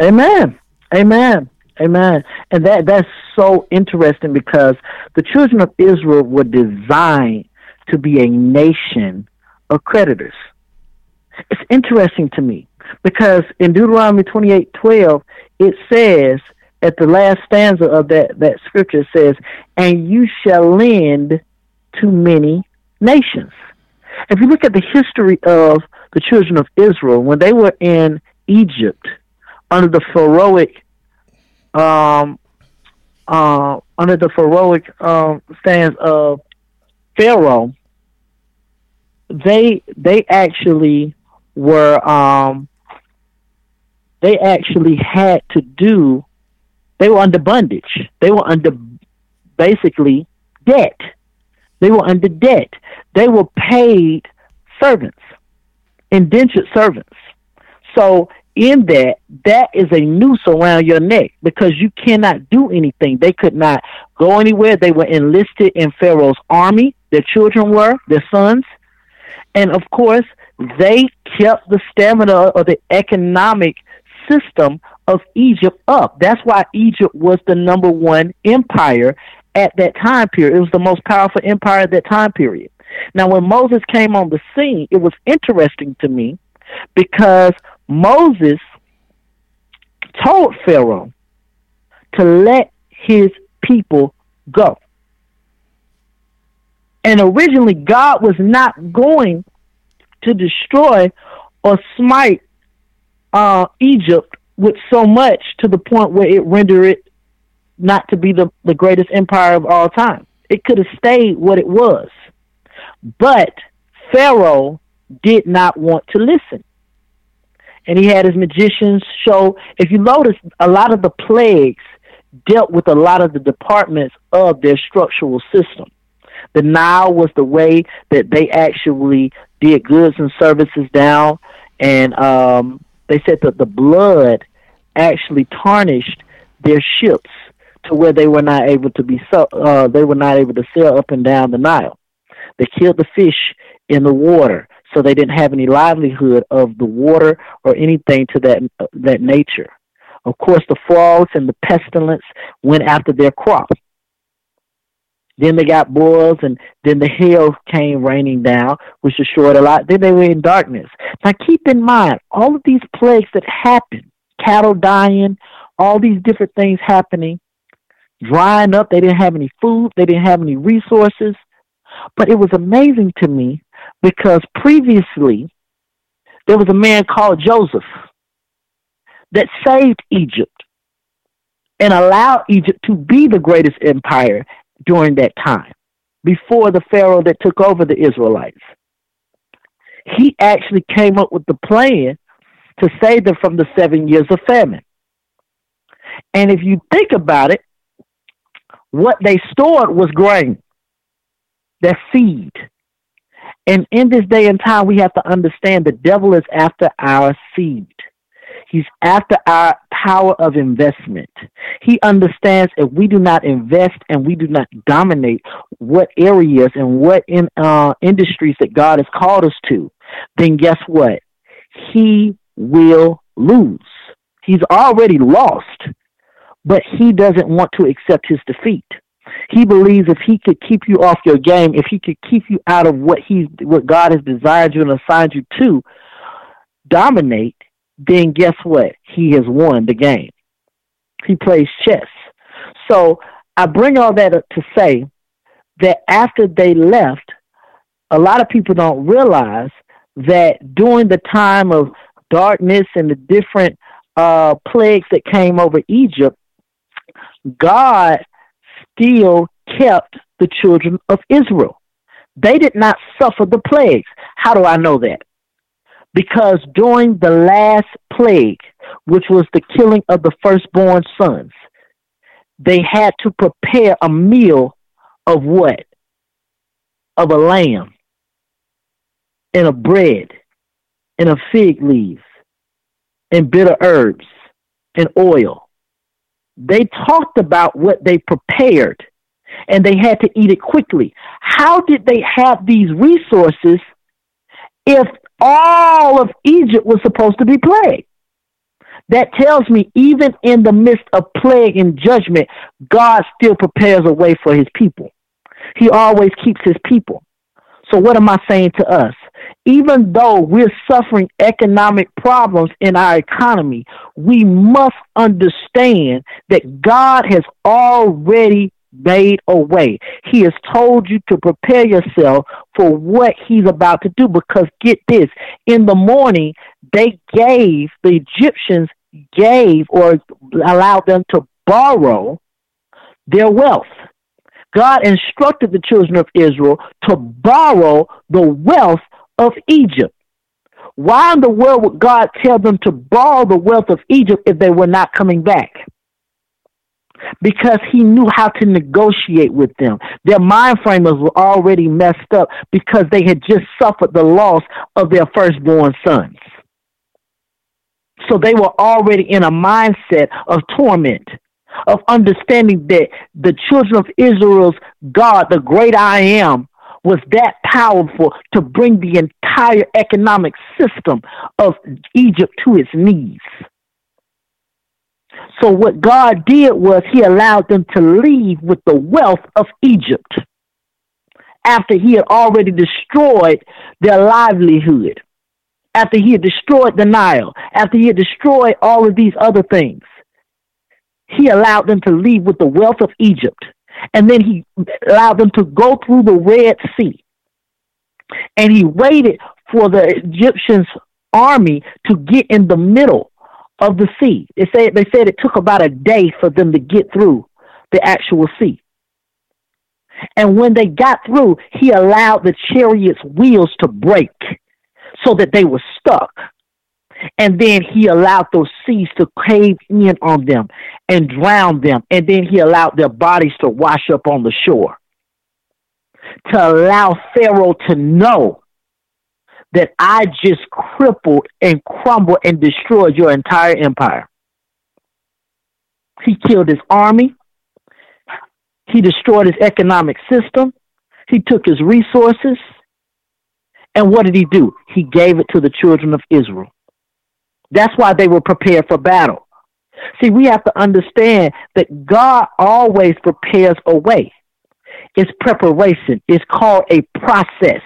Amen. Amen. Amen. And that that's so interesting because the children of Israel were designed to be a nation of creditors. It's interesting to me because in Deuteronomy twenty eight twelve it says at the last stanza of that, that scripture says, And you shall lend to many nations. If you look at the history of the children of Israel, when they were in Egypt under the Pharaohic, um, uh, under the Pharaohic um, stands of Pharaoh, they they actually were um, they actually had to do they were under bondage. They were under basically debt. They were under debt. They were paid servants, indentured servants. So in that, that is a noose around your neck because you cannot do anything. They could not go anywhere. They were enlisted in Pharaoh's army. Their children were, their sons. And of course, they kept the stamina or the economic system of Egypt up. That's why Egypt was the number one empire at that time period. It was the most powerful empire at that time period. Now, when Moses came on the scene, it was interesting to me because Moses told Pharaoh to let his people go. And originally, God was not going to destroy or smite uh, Egypt with so much to the point where it rendered it not to be the, the greatest empire of all time. It could have stayed what it was. But Pharaoh did not want to listen. And he had his magicians show, if you notice, a lot of the plagues dealt with a lot of the departments of their structural system. The Nile was the way that they actually did goods and services down, and um, they said that the blood actually tarnished their ships to where they were not able to be so uh, they were not able to sail up and down the Nile. They killed the fish in the water, so they didn't have any livelihood of the water or anything to that uh, that nature. Of course, the frogs and the pestilence went after their crop. Then they got boils, and then the hail came raining down, which destroyed a lot. Then they were in darkness. Now, keep in mind, all of these plagues that happened, cattle dying, all these different things happening, drying up. They didn't have any food. They didn't have any resources. But it was amazing to me because previously there was a man called Joseph that saved Egypt and allowed Egypt to be the greatest empire during that time before the Pharaoh that took over the Israelites. He actually came up with the plan to save them from the seven years of famine. And if you think about it, what they stored was grain, their seed. And in this day and time, we have to understand the devil is after our seed. He's after our power of investment. He understands if we do not invest and we do not dominate what areas and what in uh, industries that God has called us to, then guess what? He will lose. He's already lost, but he doesn't want to accept his defeat. He believes if he could keep you off your game, if he could keep you out of what he what God has desired you and assigned you to dominate, then guess what? He has won the game. He plays chess. So I bring all that up to say that after they left, a lot of people don't realize that during the time of darkness and the different uh, plagues that came over Egypt, God still kept the children of Israel. They did not suffer the plagues. How do I know that? Because during the last plague, which was the killing of the firstborn sons, they had to prepare a meal of what? Of a lamb and a bread and a fig leaf and bitter herbs and oil. They talked about what they prepared and they had to eat it quickly. How did they have these resources if all of Egypt was supposed to be plagued? That tells me even in the midst of plague and judgment, God still prepares a way for his people. He always keeps his people. So, what am I saying to us? Even though we're suffering economic problems in our economy, we must understand that God has already made a way. He has told you to prepare yourself for what he's about to do because get this, in the morning they gave the Egyptians gave or allowed them to borrow their wealth. God instructed the children of Israel to borrow the wealth of Egypt. Why in the world would God tell them to borrow the wealth of Egypt if they were not coming back? Because he knew how to negotiate with them. Their mind frame were already messed up because they had just suffered the loss of their firstborn sons. So they were already in a mindset of torment of understanding that the children of Israel's God, the great I am, was that powerful to bring the entire economic system of Egypt to its knees. So, what God did was He allowed them to leave with the wealth of Egypt after He had already destroyed their livelihood, after He had destroyed the Nile, after He had destroyed all of these other things he allowed them to leave with the wealth of Egypt. And then he allowed them to go through the Red Sea. And he waited for the Egyptians' army to get in the middle of the sea. They said they said it took about a day for them to get through the actual sea. And when they got through, he allowed the chariot's wheels to break so that they were stuck. And then he allowed those seas to cave in on them and drown them. And then he allowed their bodies to wash up on the shore. To allow Pharaoh to know that I just crippled and crumbled and destroyed your entire empire. He killed his army. He destroyed his economic system. He took his resources. And what did he do? He gave it to the children of Israel. That's why they were prepared for battle. See, we have to understand that God always prepares a way. It's preparation. It's called a process.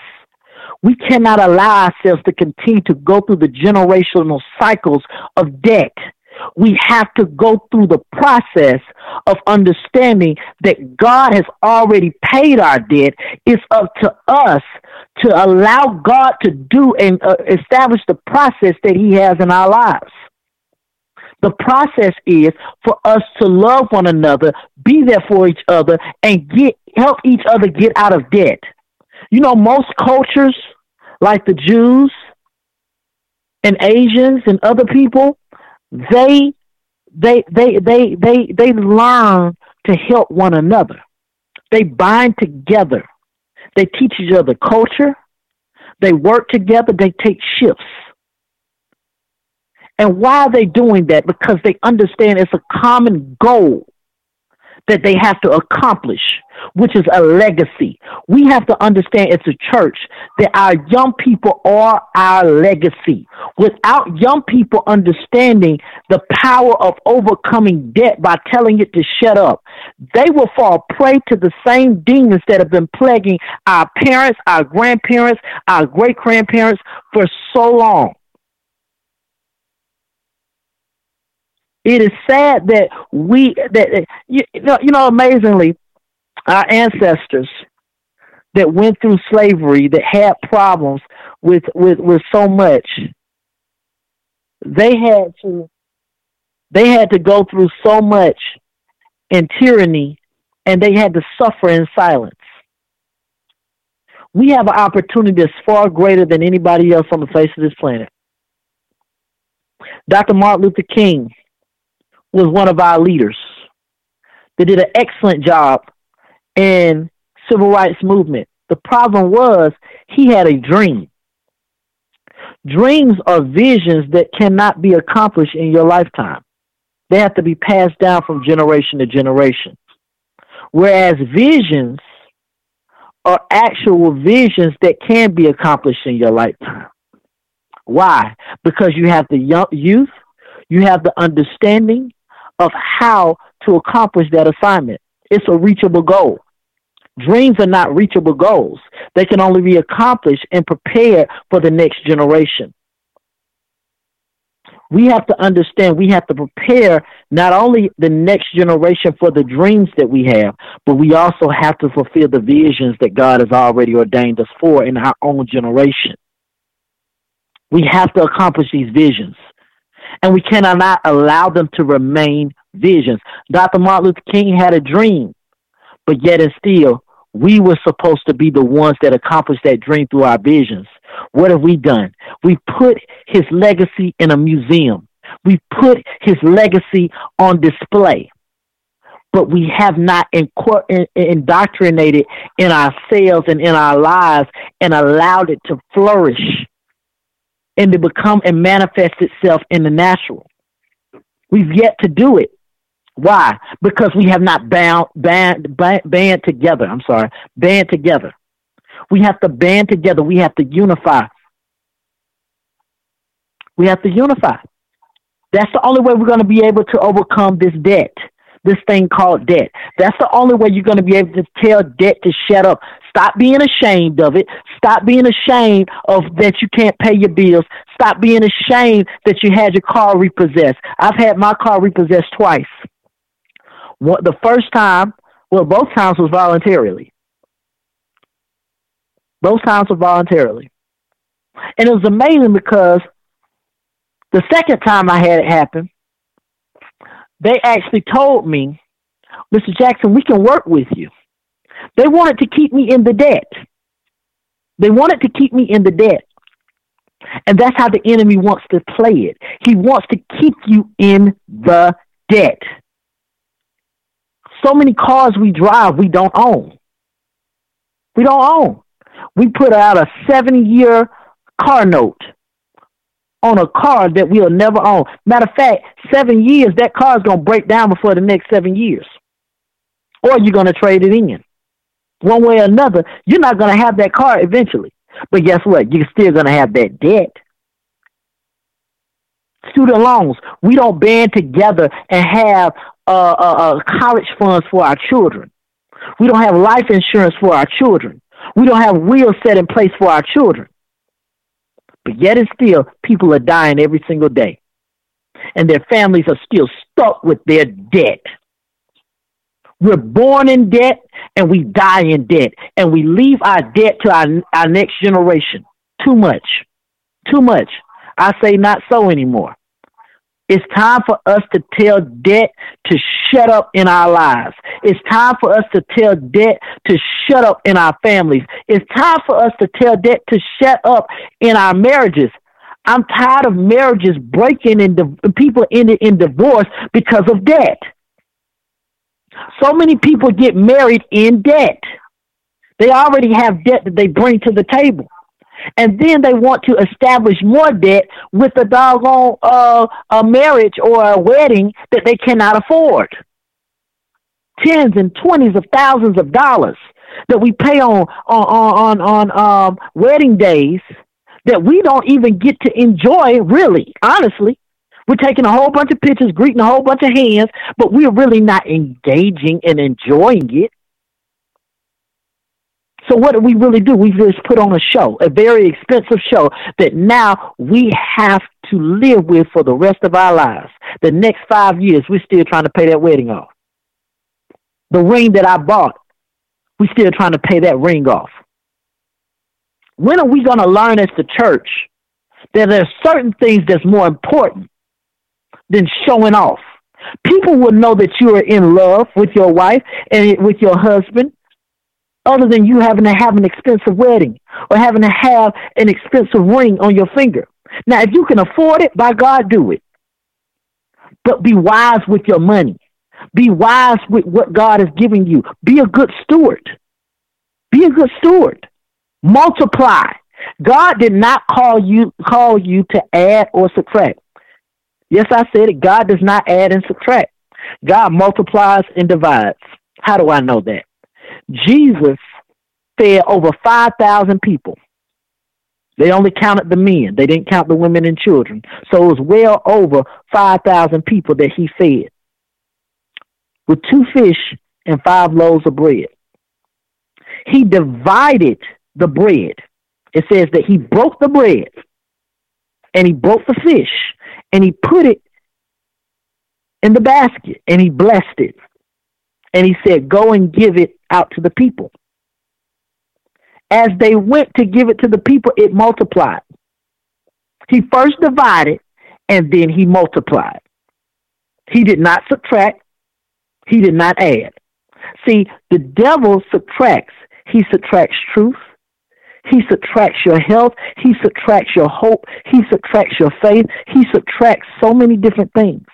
We cannot allow ourselves to continue to go through the generational cycles of debt we have to go through the process of understanding that God has already paid our debt. It's up to us to allow God to do and uh, establish the process that He has in our lives. The process is for us to love one another, be there for each other, and get help each other get out of debt. You know, most cultures, like the Jews and Asians and other people, they they they they they they learn to help one another. They bind together. They teach each other culture. They work together. They take shifts. And why are they doing that? Because they understand it's a common goal that they have to accomplish, which is a legacy. We have to understand as a church that our young people are our legacy. Without young people understanding the power of overcoming debt by telling it to shut up, they will fall prey to the same demons that have been plaguing our parents, our grandparents, our great grandparents for so long. It is sad that we that you, know you know amazingly our ancestors that went through slavery that had problems with with with so much. They had to they had to go through so much in tyranny and they had to suffer in silence. We have an opportunity that's far greater than anybody else on the face of this planet. Dr martin luther king was one of our leaders. They did an excellent job in civil rights movement. The problem was he had a dream. Dreams are visions that cannot be accomplished in your lifetime. They have to be passed down from generation to generation. Whereas visions are actual visions that can be accomplished in your lifetime. Why? Because you have the young youth, you have the understanding, of how to accomplish that assignment. It's a reachable goal. Dreams are not reachable goals. They can only be accomplished and prepared for the next generation. We have to understand, we have to prepare not only the next generation for the dreams that we have, but we also have to fulfill the visions that God has already ordained us for in our own generation. We have to accomplish these visions and we cannot allow them to remain visions. Dr. Martin Luther King had a dream, but yet and still, we were supposed to be the ones that accomplished that dream through our visions. What have we done? We put his legacy in a museum. We put his legacy on display. But we have not indoctrinated in ourselves and in our lives and allowed it to flourish and to become and manifest itself in the natural. We've yet to do it. Why? Because we have not bound, band, band, band together. I'm sorry, band together. We have to band together. We have to unify. We have to unify. That's the only way we're going to be able to overcome this debt this thing called debt. That's the only way you're going to be able to tell debt to shut up. Stop being ashamed of it. Stop being ashamed of that you can't pay your bills. Stop being ashamed that you had your car repossessed. I've had my car repossessed twice. What the first time, well, both times was voluntarily. Both times were voluntarily. And it was amazing because the second time I had it happen, they actually told me, Mr. Jackson, we can work with you. They wanted to keep me in the debt. They wanted to keep me in the debt. And that's how the enemy wants to play it. He wants to keep you in the debt. So many cars we drive, we don't own. We don't own. We put out a seven year car note on a car that we'll never own. Matter of fact, seven years, that car is going to break down before the next seven years. Or you're going to trade it in. One way or another, you're not going to have that car eventually. But guess what? You're still going to have that debt. Student loans. We don't band together and have uh, uh, uh, college funds for our children. We don't have life insurance for our children. We don't have wills set in place for our children. But yet and still, people are dying every single day. and their families are still stuck with their debt. We're born in debt and we die in debt, and we leave our debt to our, our next generation. Too much. Too much. I say not so anymore. It's time for us to tell debt to shut up in our lives. It's time for us to tell debt to shut up in our families. It's time for us to tell debt to shut up in our marriages. I'm tired of marriages breaking and di- people ending in divorce because of debt. So many people get married in debt. They already have debt that they bring to the table. And then they want to establish more debt with a doggone uh, a marriage or a wedding that they cannot afford. Tens and twenties of thousands of dollars that we pay on on on on um, wedding days that we don't even get to enjoy. Really, honestly, we're taking a whole bunch of pictures, greeting a whole bunch of hands, but we're really not engaging and enjoying it. So what do we really do? We just put on a show, a very expensive show that now we have to live with for the rest of our lives. The next five years, we're still trying to pay that wedding off. The ring that I bought, we're still trying to pay that ring off. When are we going to learn as the church that there's certain things that's more important than showing off? People will know that you are in love with your wife and with your husband other than you having to have an expensive wedding or having to have an expensive ring on your finger. Now, if you can afford it, by God, do it. But be wise with your money. Be wise with what God is giving you. Be a good steward. Be a good steward. Multiply. God did not call you call you to add or subtract. Yes, I said it. God does not add and subtract. God multiplies and divides. How do I know that? Jesus fed over 5,000 people. They only counted the men. They didn't count the women and children. So it was well over 5,000 people that he fed with two fish and five loaves of bread. He divided the bread. It says that he broke the bread and he broke the fish and he put it in the basket and he blessed it. And he said, Go and give it out to the people. As they went to give it to the people, it multiplied. He first divided and then he multiplied. He did not subtract, he did not add. See, the devil subtracts. He subtracts truth. He subtracts your health. He subtracts your hope. He subtracts your faith. He subtracts so many different things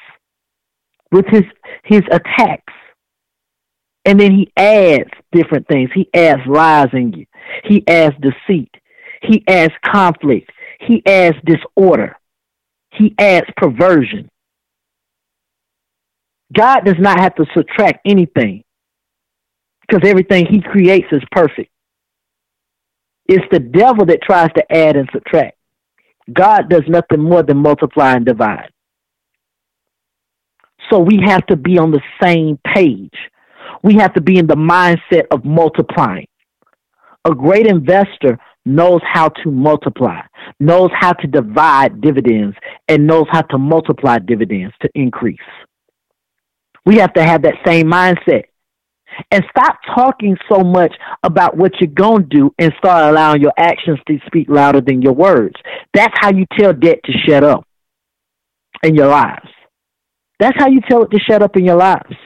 with his his attacks. And then he adds different things. He adds lies in you. He adds deceit. He adds conflict. He adds disorder. He adds perversion. God does not have to subtract anything because everything he creates is perfect. It's the devil that tries to add and subtract. God does nothing more than multiply and divide. So we have to be on the same page we have to be in the mindset of multiplying. A great investor knows how to multiply, knows how to divide dividends, and knows how to multiply dividends to increase. We have to have that same mindset. And stop talking so much about what you're going to do and start allowing your actions to speak louder than your words. That's how you tell debt to shut up in your lives. That's how you tell it to shut up in your lives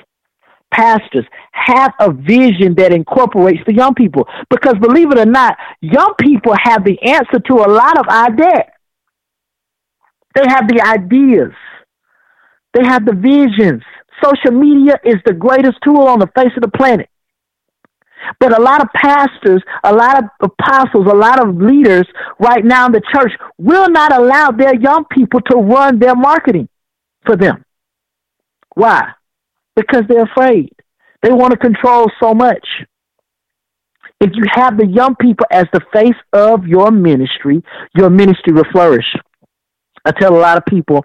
pastors have a vision that incorporates the young people. Because believe it or not, young people have the answer to a lot of our debt. They have the ideas, they have the visions. Social media is the greatest tool on the face of the planet. But a lot of pastors, a lot of apostles, a lot of leaders right now in the church will not allow their young people to run their marketing for them. Why? Because they're afraid. They want to control so much. If you have the young people as the face of your ministry, your ministry will flourish. I tell a lot of people,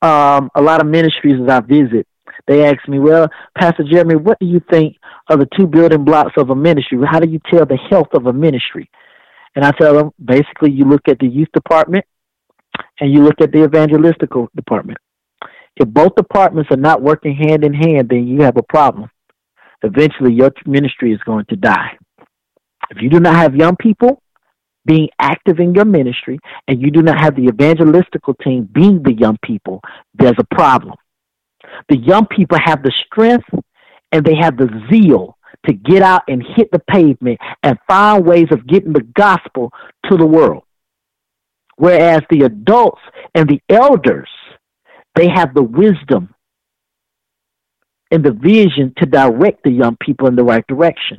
um, a lot of ministries as I visit, they ask me, well, Pastor Jeremy, what do you think are the two building blocks of a ministry? How do you tell the health of a ministry? And I tell them, basically, you look at the youth department and you look at the evangelistical department. If both departments are not working hand in hand, then you have a problem. Eventually, your ministry is going to die. If you do not have young people being active in your ministry and you do not have the evangelistical team being the young people, there's a problem. The young people have the strength and they have the zeal to get out and hit the pavement and find ways of getting the gospel to the world. Whereas the adults and the elders, they have the wisdom and the vision to direct the young people in the right direction.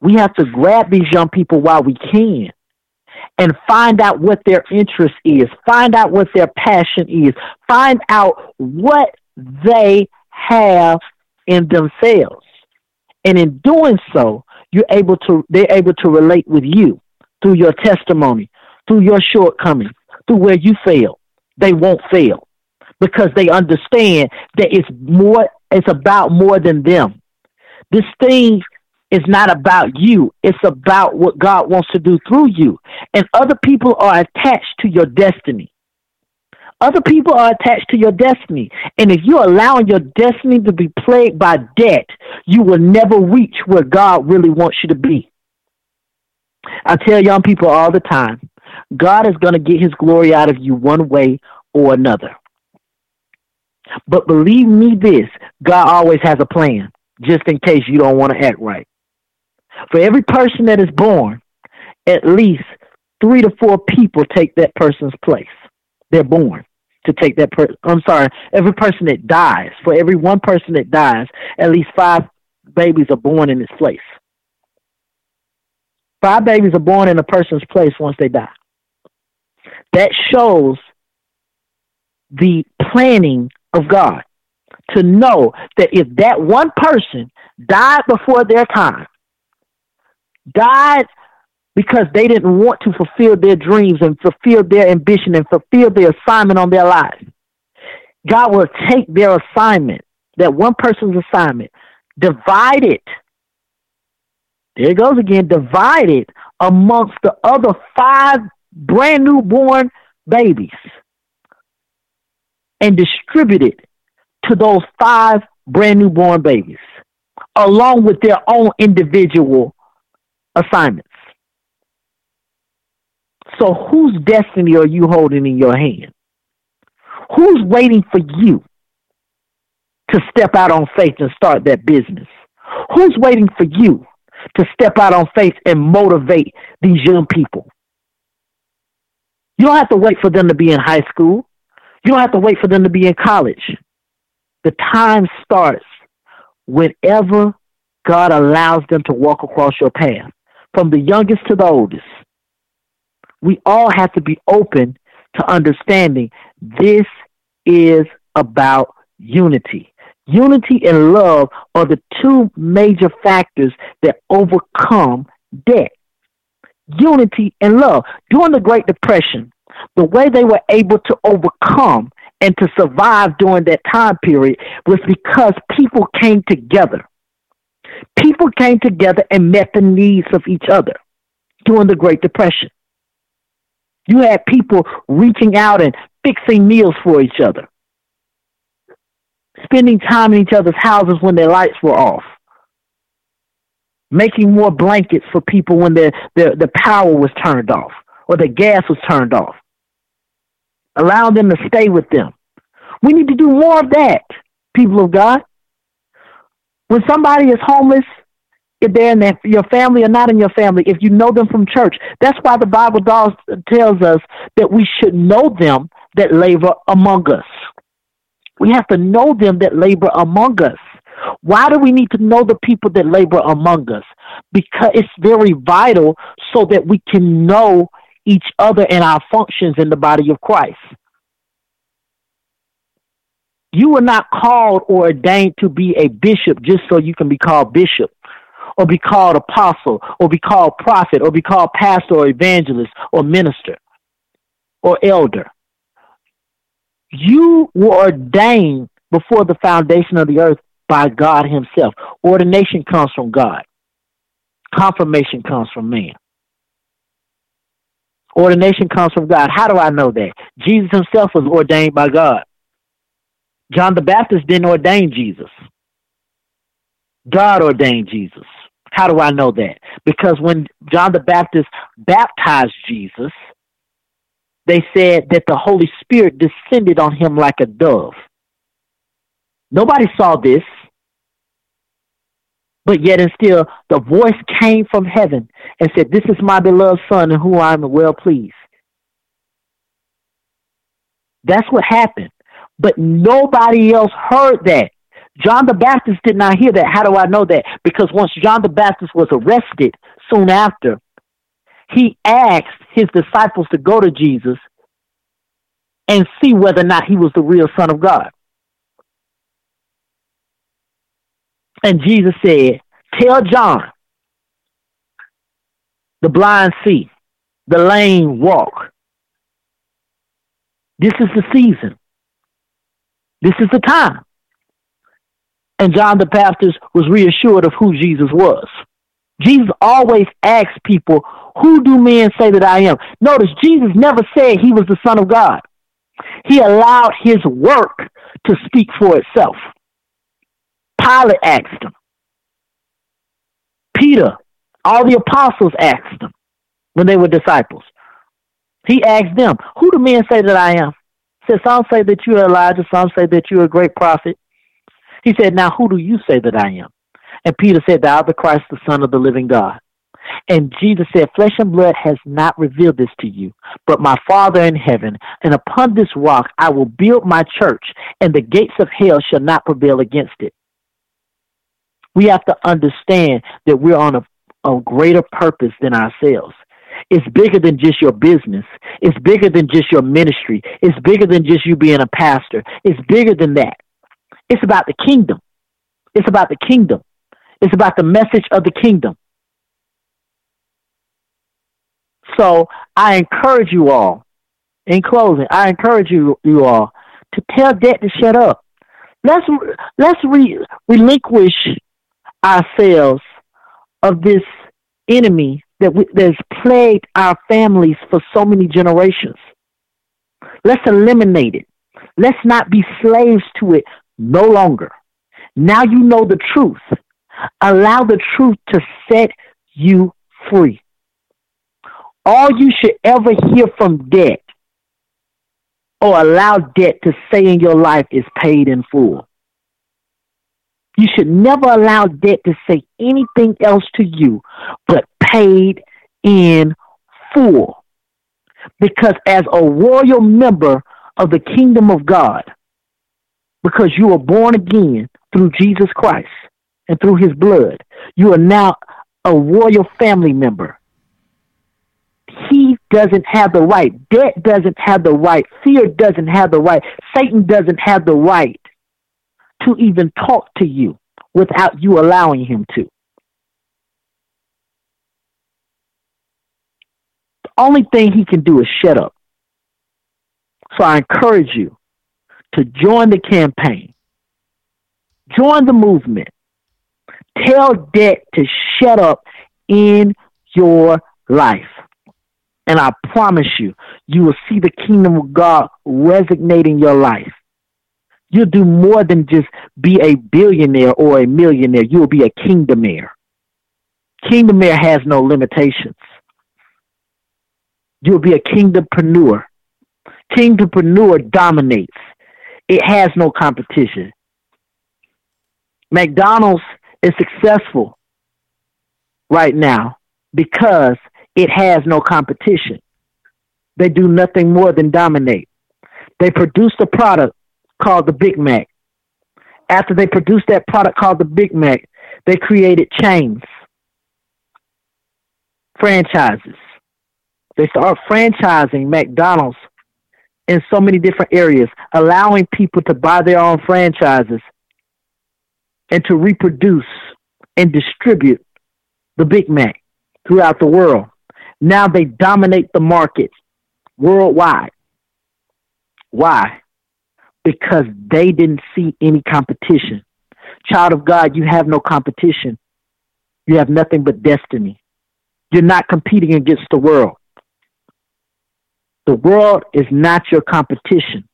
We have to grab these young people while we can and find out what their interest is, find out what their passion is, find out what they have in themselves. And in doing so, you're able to they're able to relate with you through your testimony, through your shortcomings, through where you fail. They won't fail because they understand that it's more it's about more than them. This thing is not about you. It's about what God wants to do through you. And other people are attached to your destiny. Other people are attached to your destiny. And if you're allowing your destiny to be plagued by debt, you will never reach where God really wants you to be. I tell young people all the time God is going to get his glory out of you one way or another. But believe me this God always has a plan, just in case you don't want to act right. For every person that is born, at least three to four people take that person's place. They're born to take that person. I'm sorry, every person that dies, for every one person that dies, at least five babies are born in its place. Five babies are born in a person's place once they die. That shows the planning of God to know that if that one person died before their time, died because they didn't want to fulfill their dreams and fulfill their ambition and fulfill their assignment on their lives. God will take their assignment, that one person's assignment, divide it. There it goes again, divide it amongst the other five brand new born babies and distribute it to those five brand new born babies along with their own individual assignments. So, whose destiny are you holding in your hand? Who's waiting for you to step out on faith and start that business? Who's waiting for you to step out on faith and motivate these young people? You don't have to wait for them to be in high school. You don't have to wait for them to be in college. The time starts whenever God allows them to walk across your path from the youngest to the oldest. We all have to be open to understanding this is about unity. Unity and love are the two major factors that overcome debt. Unity and love. During the Great Depression, the way they were able to overcome and to survive during that time period was because people came together. People came together and met the needs of each other during the Great Depression. You had people reaching out and fixing meals for each other, spending time in each other's houses when their lights were off, making more blankets for people when their, their, the power was turned off or the gas was turned off, allowing them to stay with them. We need to do more of that, people of God. When somebody is homeless, if they're in their, your family or not in your family, if you know them from church, that's why the Bible does, tells us that we should know them that labor among us. We have to know them that labor among us. Why do we need to know the people that labor among us? Because it's very vital so that we can know each other and our functions in the body of Christ. You were not called or ordained to be a bishop just so you can be called bishop or be called apostle or be called prophet or be called pastor or evangelist or minister or elder. You were ordained before the foundation of the earth by God Himself. Ordination comes from God, confirmation comes from man. Ordination comes from God. How do I know that? Jesus Himself was ordained by God. John the Baptist didn't ordain Jesus. God ordained Jesus. How do I know that? Because when John the Baptist baptized Jesus, they said that the Holy Spirit descended on him like a dove. Nobody saw this, but yet and still the voice came from heaven and said, This is my beloved Son in whom I am well pleased. That's what happened. But nobody else heard that. John the Baptist did not hear that. How do I know that? Because once John the Baptist was arrested soon after, he asked his disciples to go to Jesus and see whether or not he was the real Son of God. And Jesus said, Tell John, the blind see, the lame walk. This is the season. This is the time. And John the Baptist was reassured of who Jesus was. Jesus always asks people, Who do men say that I am? Notice Jesus never said he was the Son of God. He allowed his work to speak for itself. Pilate asked him. Peter, all the apostles asked him when they were disciples. He asked them, Who do men say that I am? He said, Some say that you are Elijah, some say that you are a great prophet. He said, Now who do you say that I am? And Peter said, Thou art the Christ, the Son of the living God. And Jesus said, Flesh and blood has not revealed this to you, but my Father in heaven. And upon this rock I will build my church, and the gates of hell shall not prevail against it. We have to understand that we're on a, a greater purpose than ourselves. It's bigger than just your business. It's bigger than just your ministry. It's bigger than just you being a pastor. It's bigger than that. It's about the kingdom. It's about the kingdom. It's about the message of the kingdom. So I encourage you all, in closing, I encourage you, you all to tell debt to shut up. Let's let's re, relinquish ourselves of this enemy that we, that's plagued our families for so many generations. Let's eliminate it. Let's not be slaves to it no longer. Now you know the truth. Allow the truth to set you free. All you should ever hear from debt or allow debt to say in your life is paid in full. You should never allow debt to say anything else to you but paid in full. Because as a royal member of the kingdom of God, because you are born again through Jesus Christ and through his blood. You are now a royal family member. He doesn't have the right. Debt doesn't have the right. Fear doesn't have the right. Satan doesn't have the right to even talk to you without you allowing him to. The only thing he can do is shut up. So I encourage you to join the campaign, join the movement. Tell debt to shut up in your life. And I promise you, you will see the kingdom of God resonate in your life. You'll do more than just be a billionaire or a millionaire. You'll be a kingdomaire. Kingdomaire has no limitations. You'll be a kingdompreneur. Kingdompreneur dominates. It has no competition. McDonald's is successful right now because it has no competition. They do nothing more than dominate. They produce the product called the Big Mac. After they produced that product called the Big Mac, they created chains, franchises. They start franchising McDonald's in so many different areas, allowing people to buy their own franchises and to reproduce and distribute the Big Mac throughout the world. Now they dominate the market worldwide. Why? Because they didn't see any competition. Child of God, you have no competition. You have nothing but destiny. You're not competing against the world. The world is not your competition.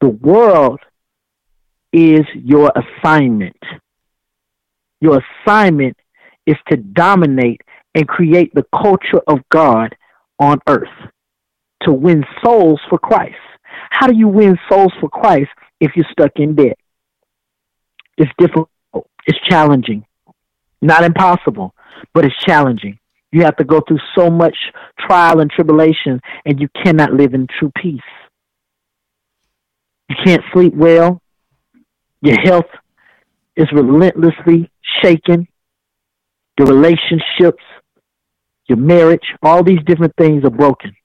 The world is your assignment. Your assignment is to dominate and create the culture of God on earth, to win souls for Christ. How do you win souls for Christ if you're stuck in debt? It's difficult, it's challenging, not impossible, but it's challenging. You have to go through so much trial and tribulation, and you cannot live in true peace. You can't sleep well. Your health is relentlessly shaken. Your relationships, your marriage, all these different things are broken.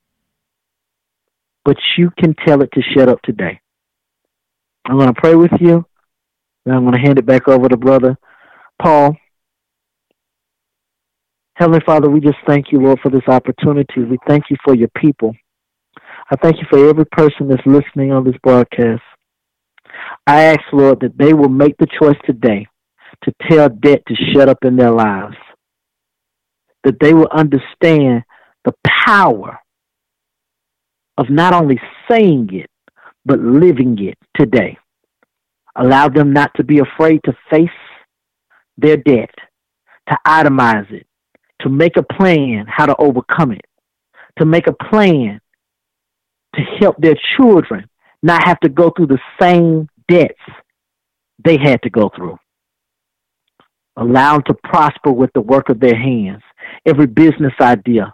But you can tell it to shut up today. I'm going to pray with you. And I'm going to hand it back over to Brother Paul. Heavenly Father, we just thank you, Lord, for this opportunity. We thank you for your people. I thank you for every person that's listening on this broadcast. I ask, Lord, that they will make the choice today to tell debt to shut up in their lives. That they will understand the power of not only saying it, but living it today. Allow them not to be afraid to face their debt, to itemize it, to make a plan how to overcome it, to make a plan to help their children not have to go through the same debts they had to go through. Allow them to prosper with the work of their hands, every business idea,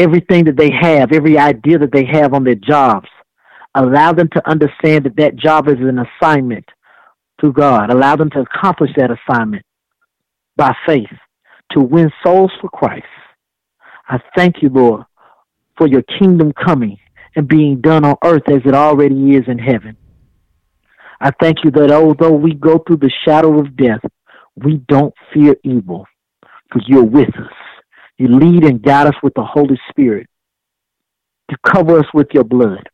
everything that they have, every idea that they have on their jobs. Allow them to understand that that job is an assignment to God. Allow them to accomplish that assignment by faith to win souls for Christ. I thank you, Lord, for your kingdom coming and being done on earth as it already is in heaven. I thank you that although we go through the shadow of death, we don't fear evil, for you're with us. You lead and guide us with the Holy Spirit. You cover us with your blood.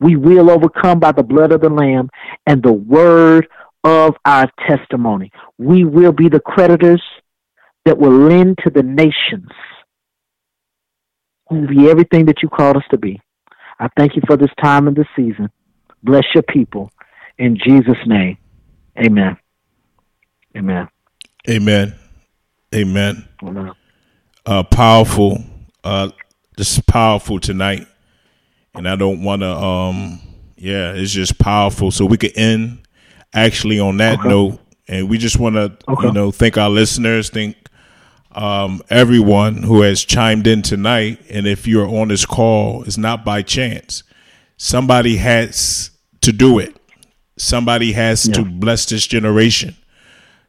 We will overcome by the blood of the Lamb and the word of our testimony. We will be the creditors that will lend to the nations. We will be everything that you called us to be. I thank you for this time and this season. Bless your people. In Jesus' name, amen. Amen. Amen. Amen. Amen. Uh, powerful. Uh, this is powerful tonight. And I don't want to, um, yeah, it's just powerful. So we could end actually on that okay. note. And we just want to, okay. you know, thank our listeners, thank um, everyone who has chimed in tonight. And if you're on this call, it's not by chance. Somebody has to do it. Somebody has yeah. to bless this generation.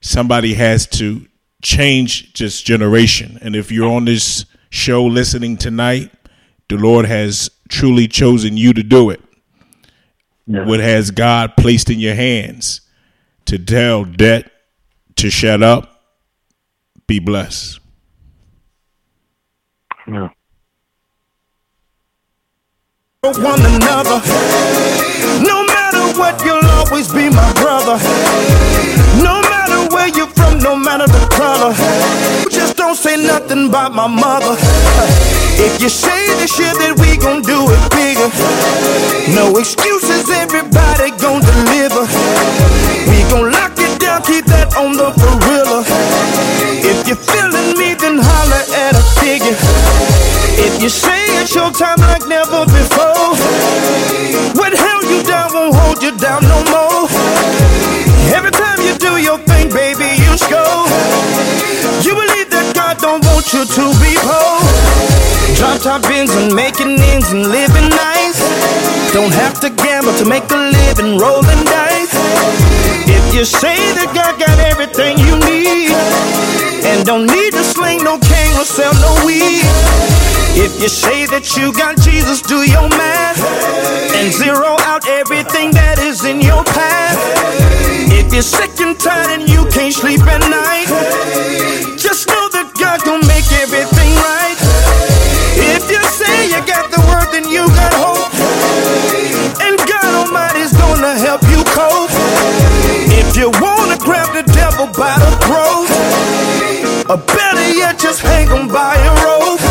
Somebody has to change this generation. And if you're on this show listening tonight, the Lord has truly chosen you to do it. Yeah. What has God placed in your hands to tell debt to shut up, be blessed. Yeah. One another. No matter what, you'll always be my brother. No matter where you're from, no matter the color. Just don't say nothing about my mother. If you say this shit that we gon' do it bigger, no excuses, everybody gon' deliver. We gon' lock it down, keep that on the gorilla. If you're feeling me, then holler at a figure. If you say it's your time like never before, what held you down won't hold you down no more. Every time you do your thing, baby, you. You believe that God don't want you to be poor. Drop top Benz and making ends and living nice. Don't have to gamble to make a living, rolling dice. If you say that God got everything you need, and don't need to sling no cane or sell no weed. If you say that you got Jesus, do your math and zero out everything that is in your path. If you're sick and tired and you can't sleep at night, just know that God gon' make everything right. If you say you got the word, then you got hope, and God Almighty's gonna help you cope. If you wanna grab the devil by the throat, or better yet, just hang him by a rope.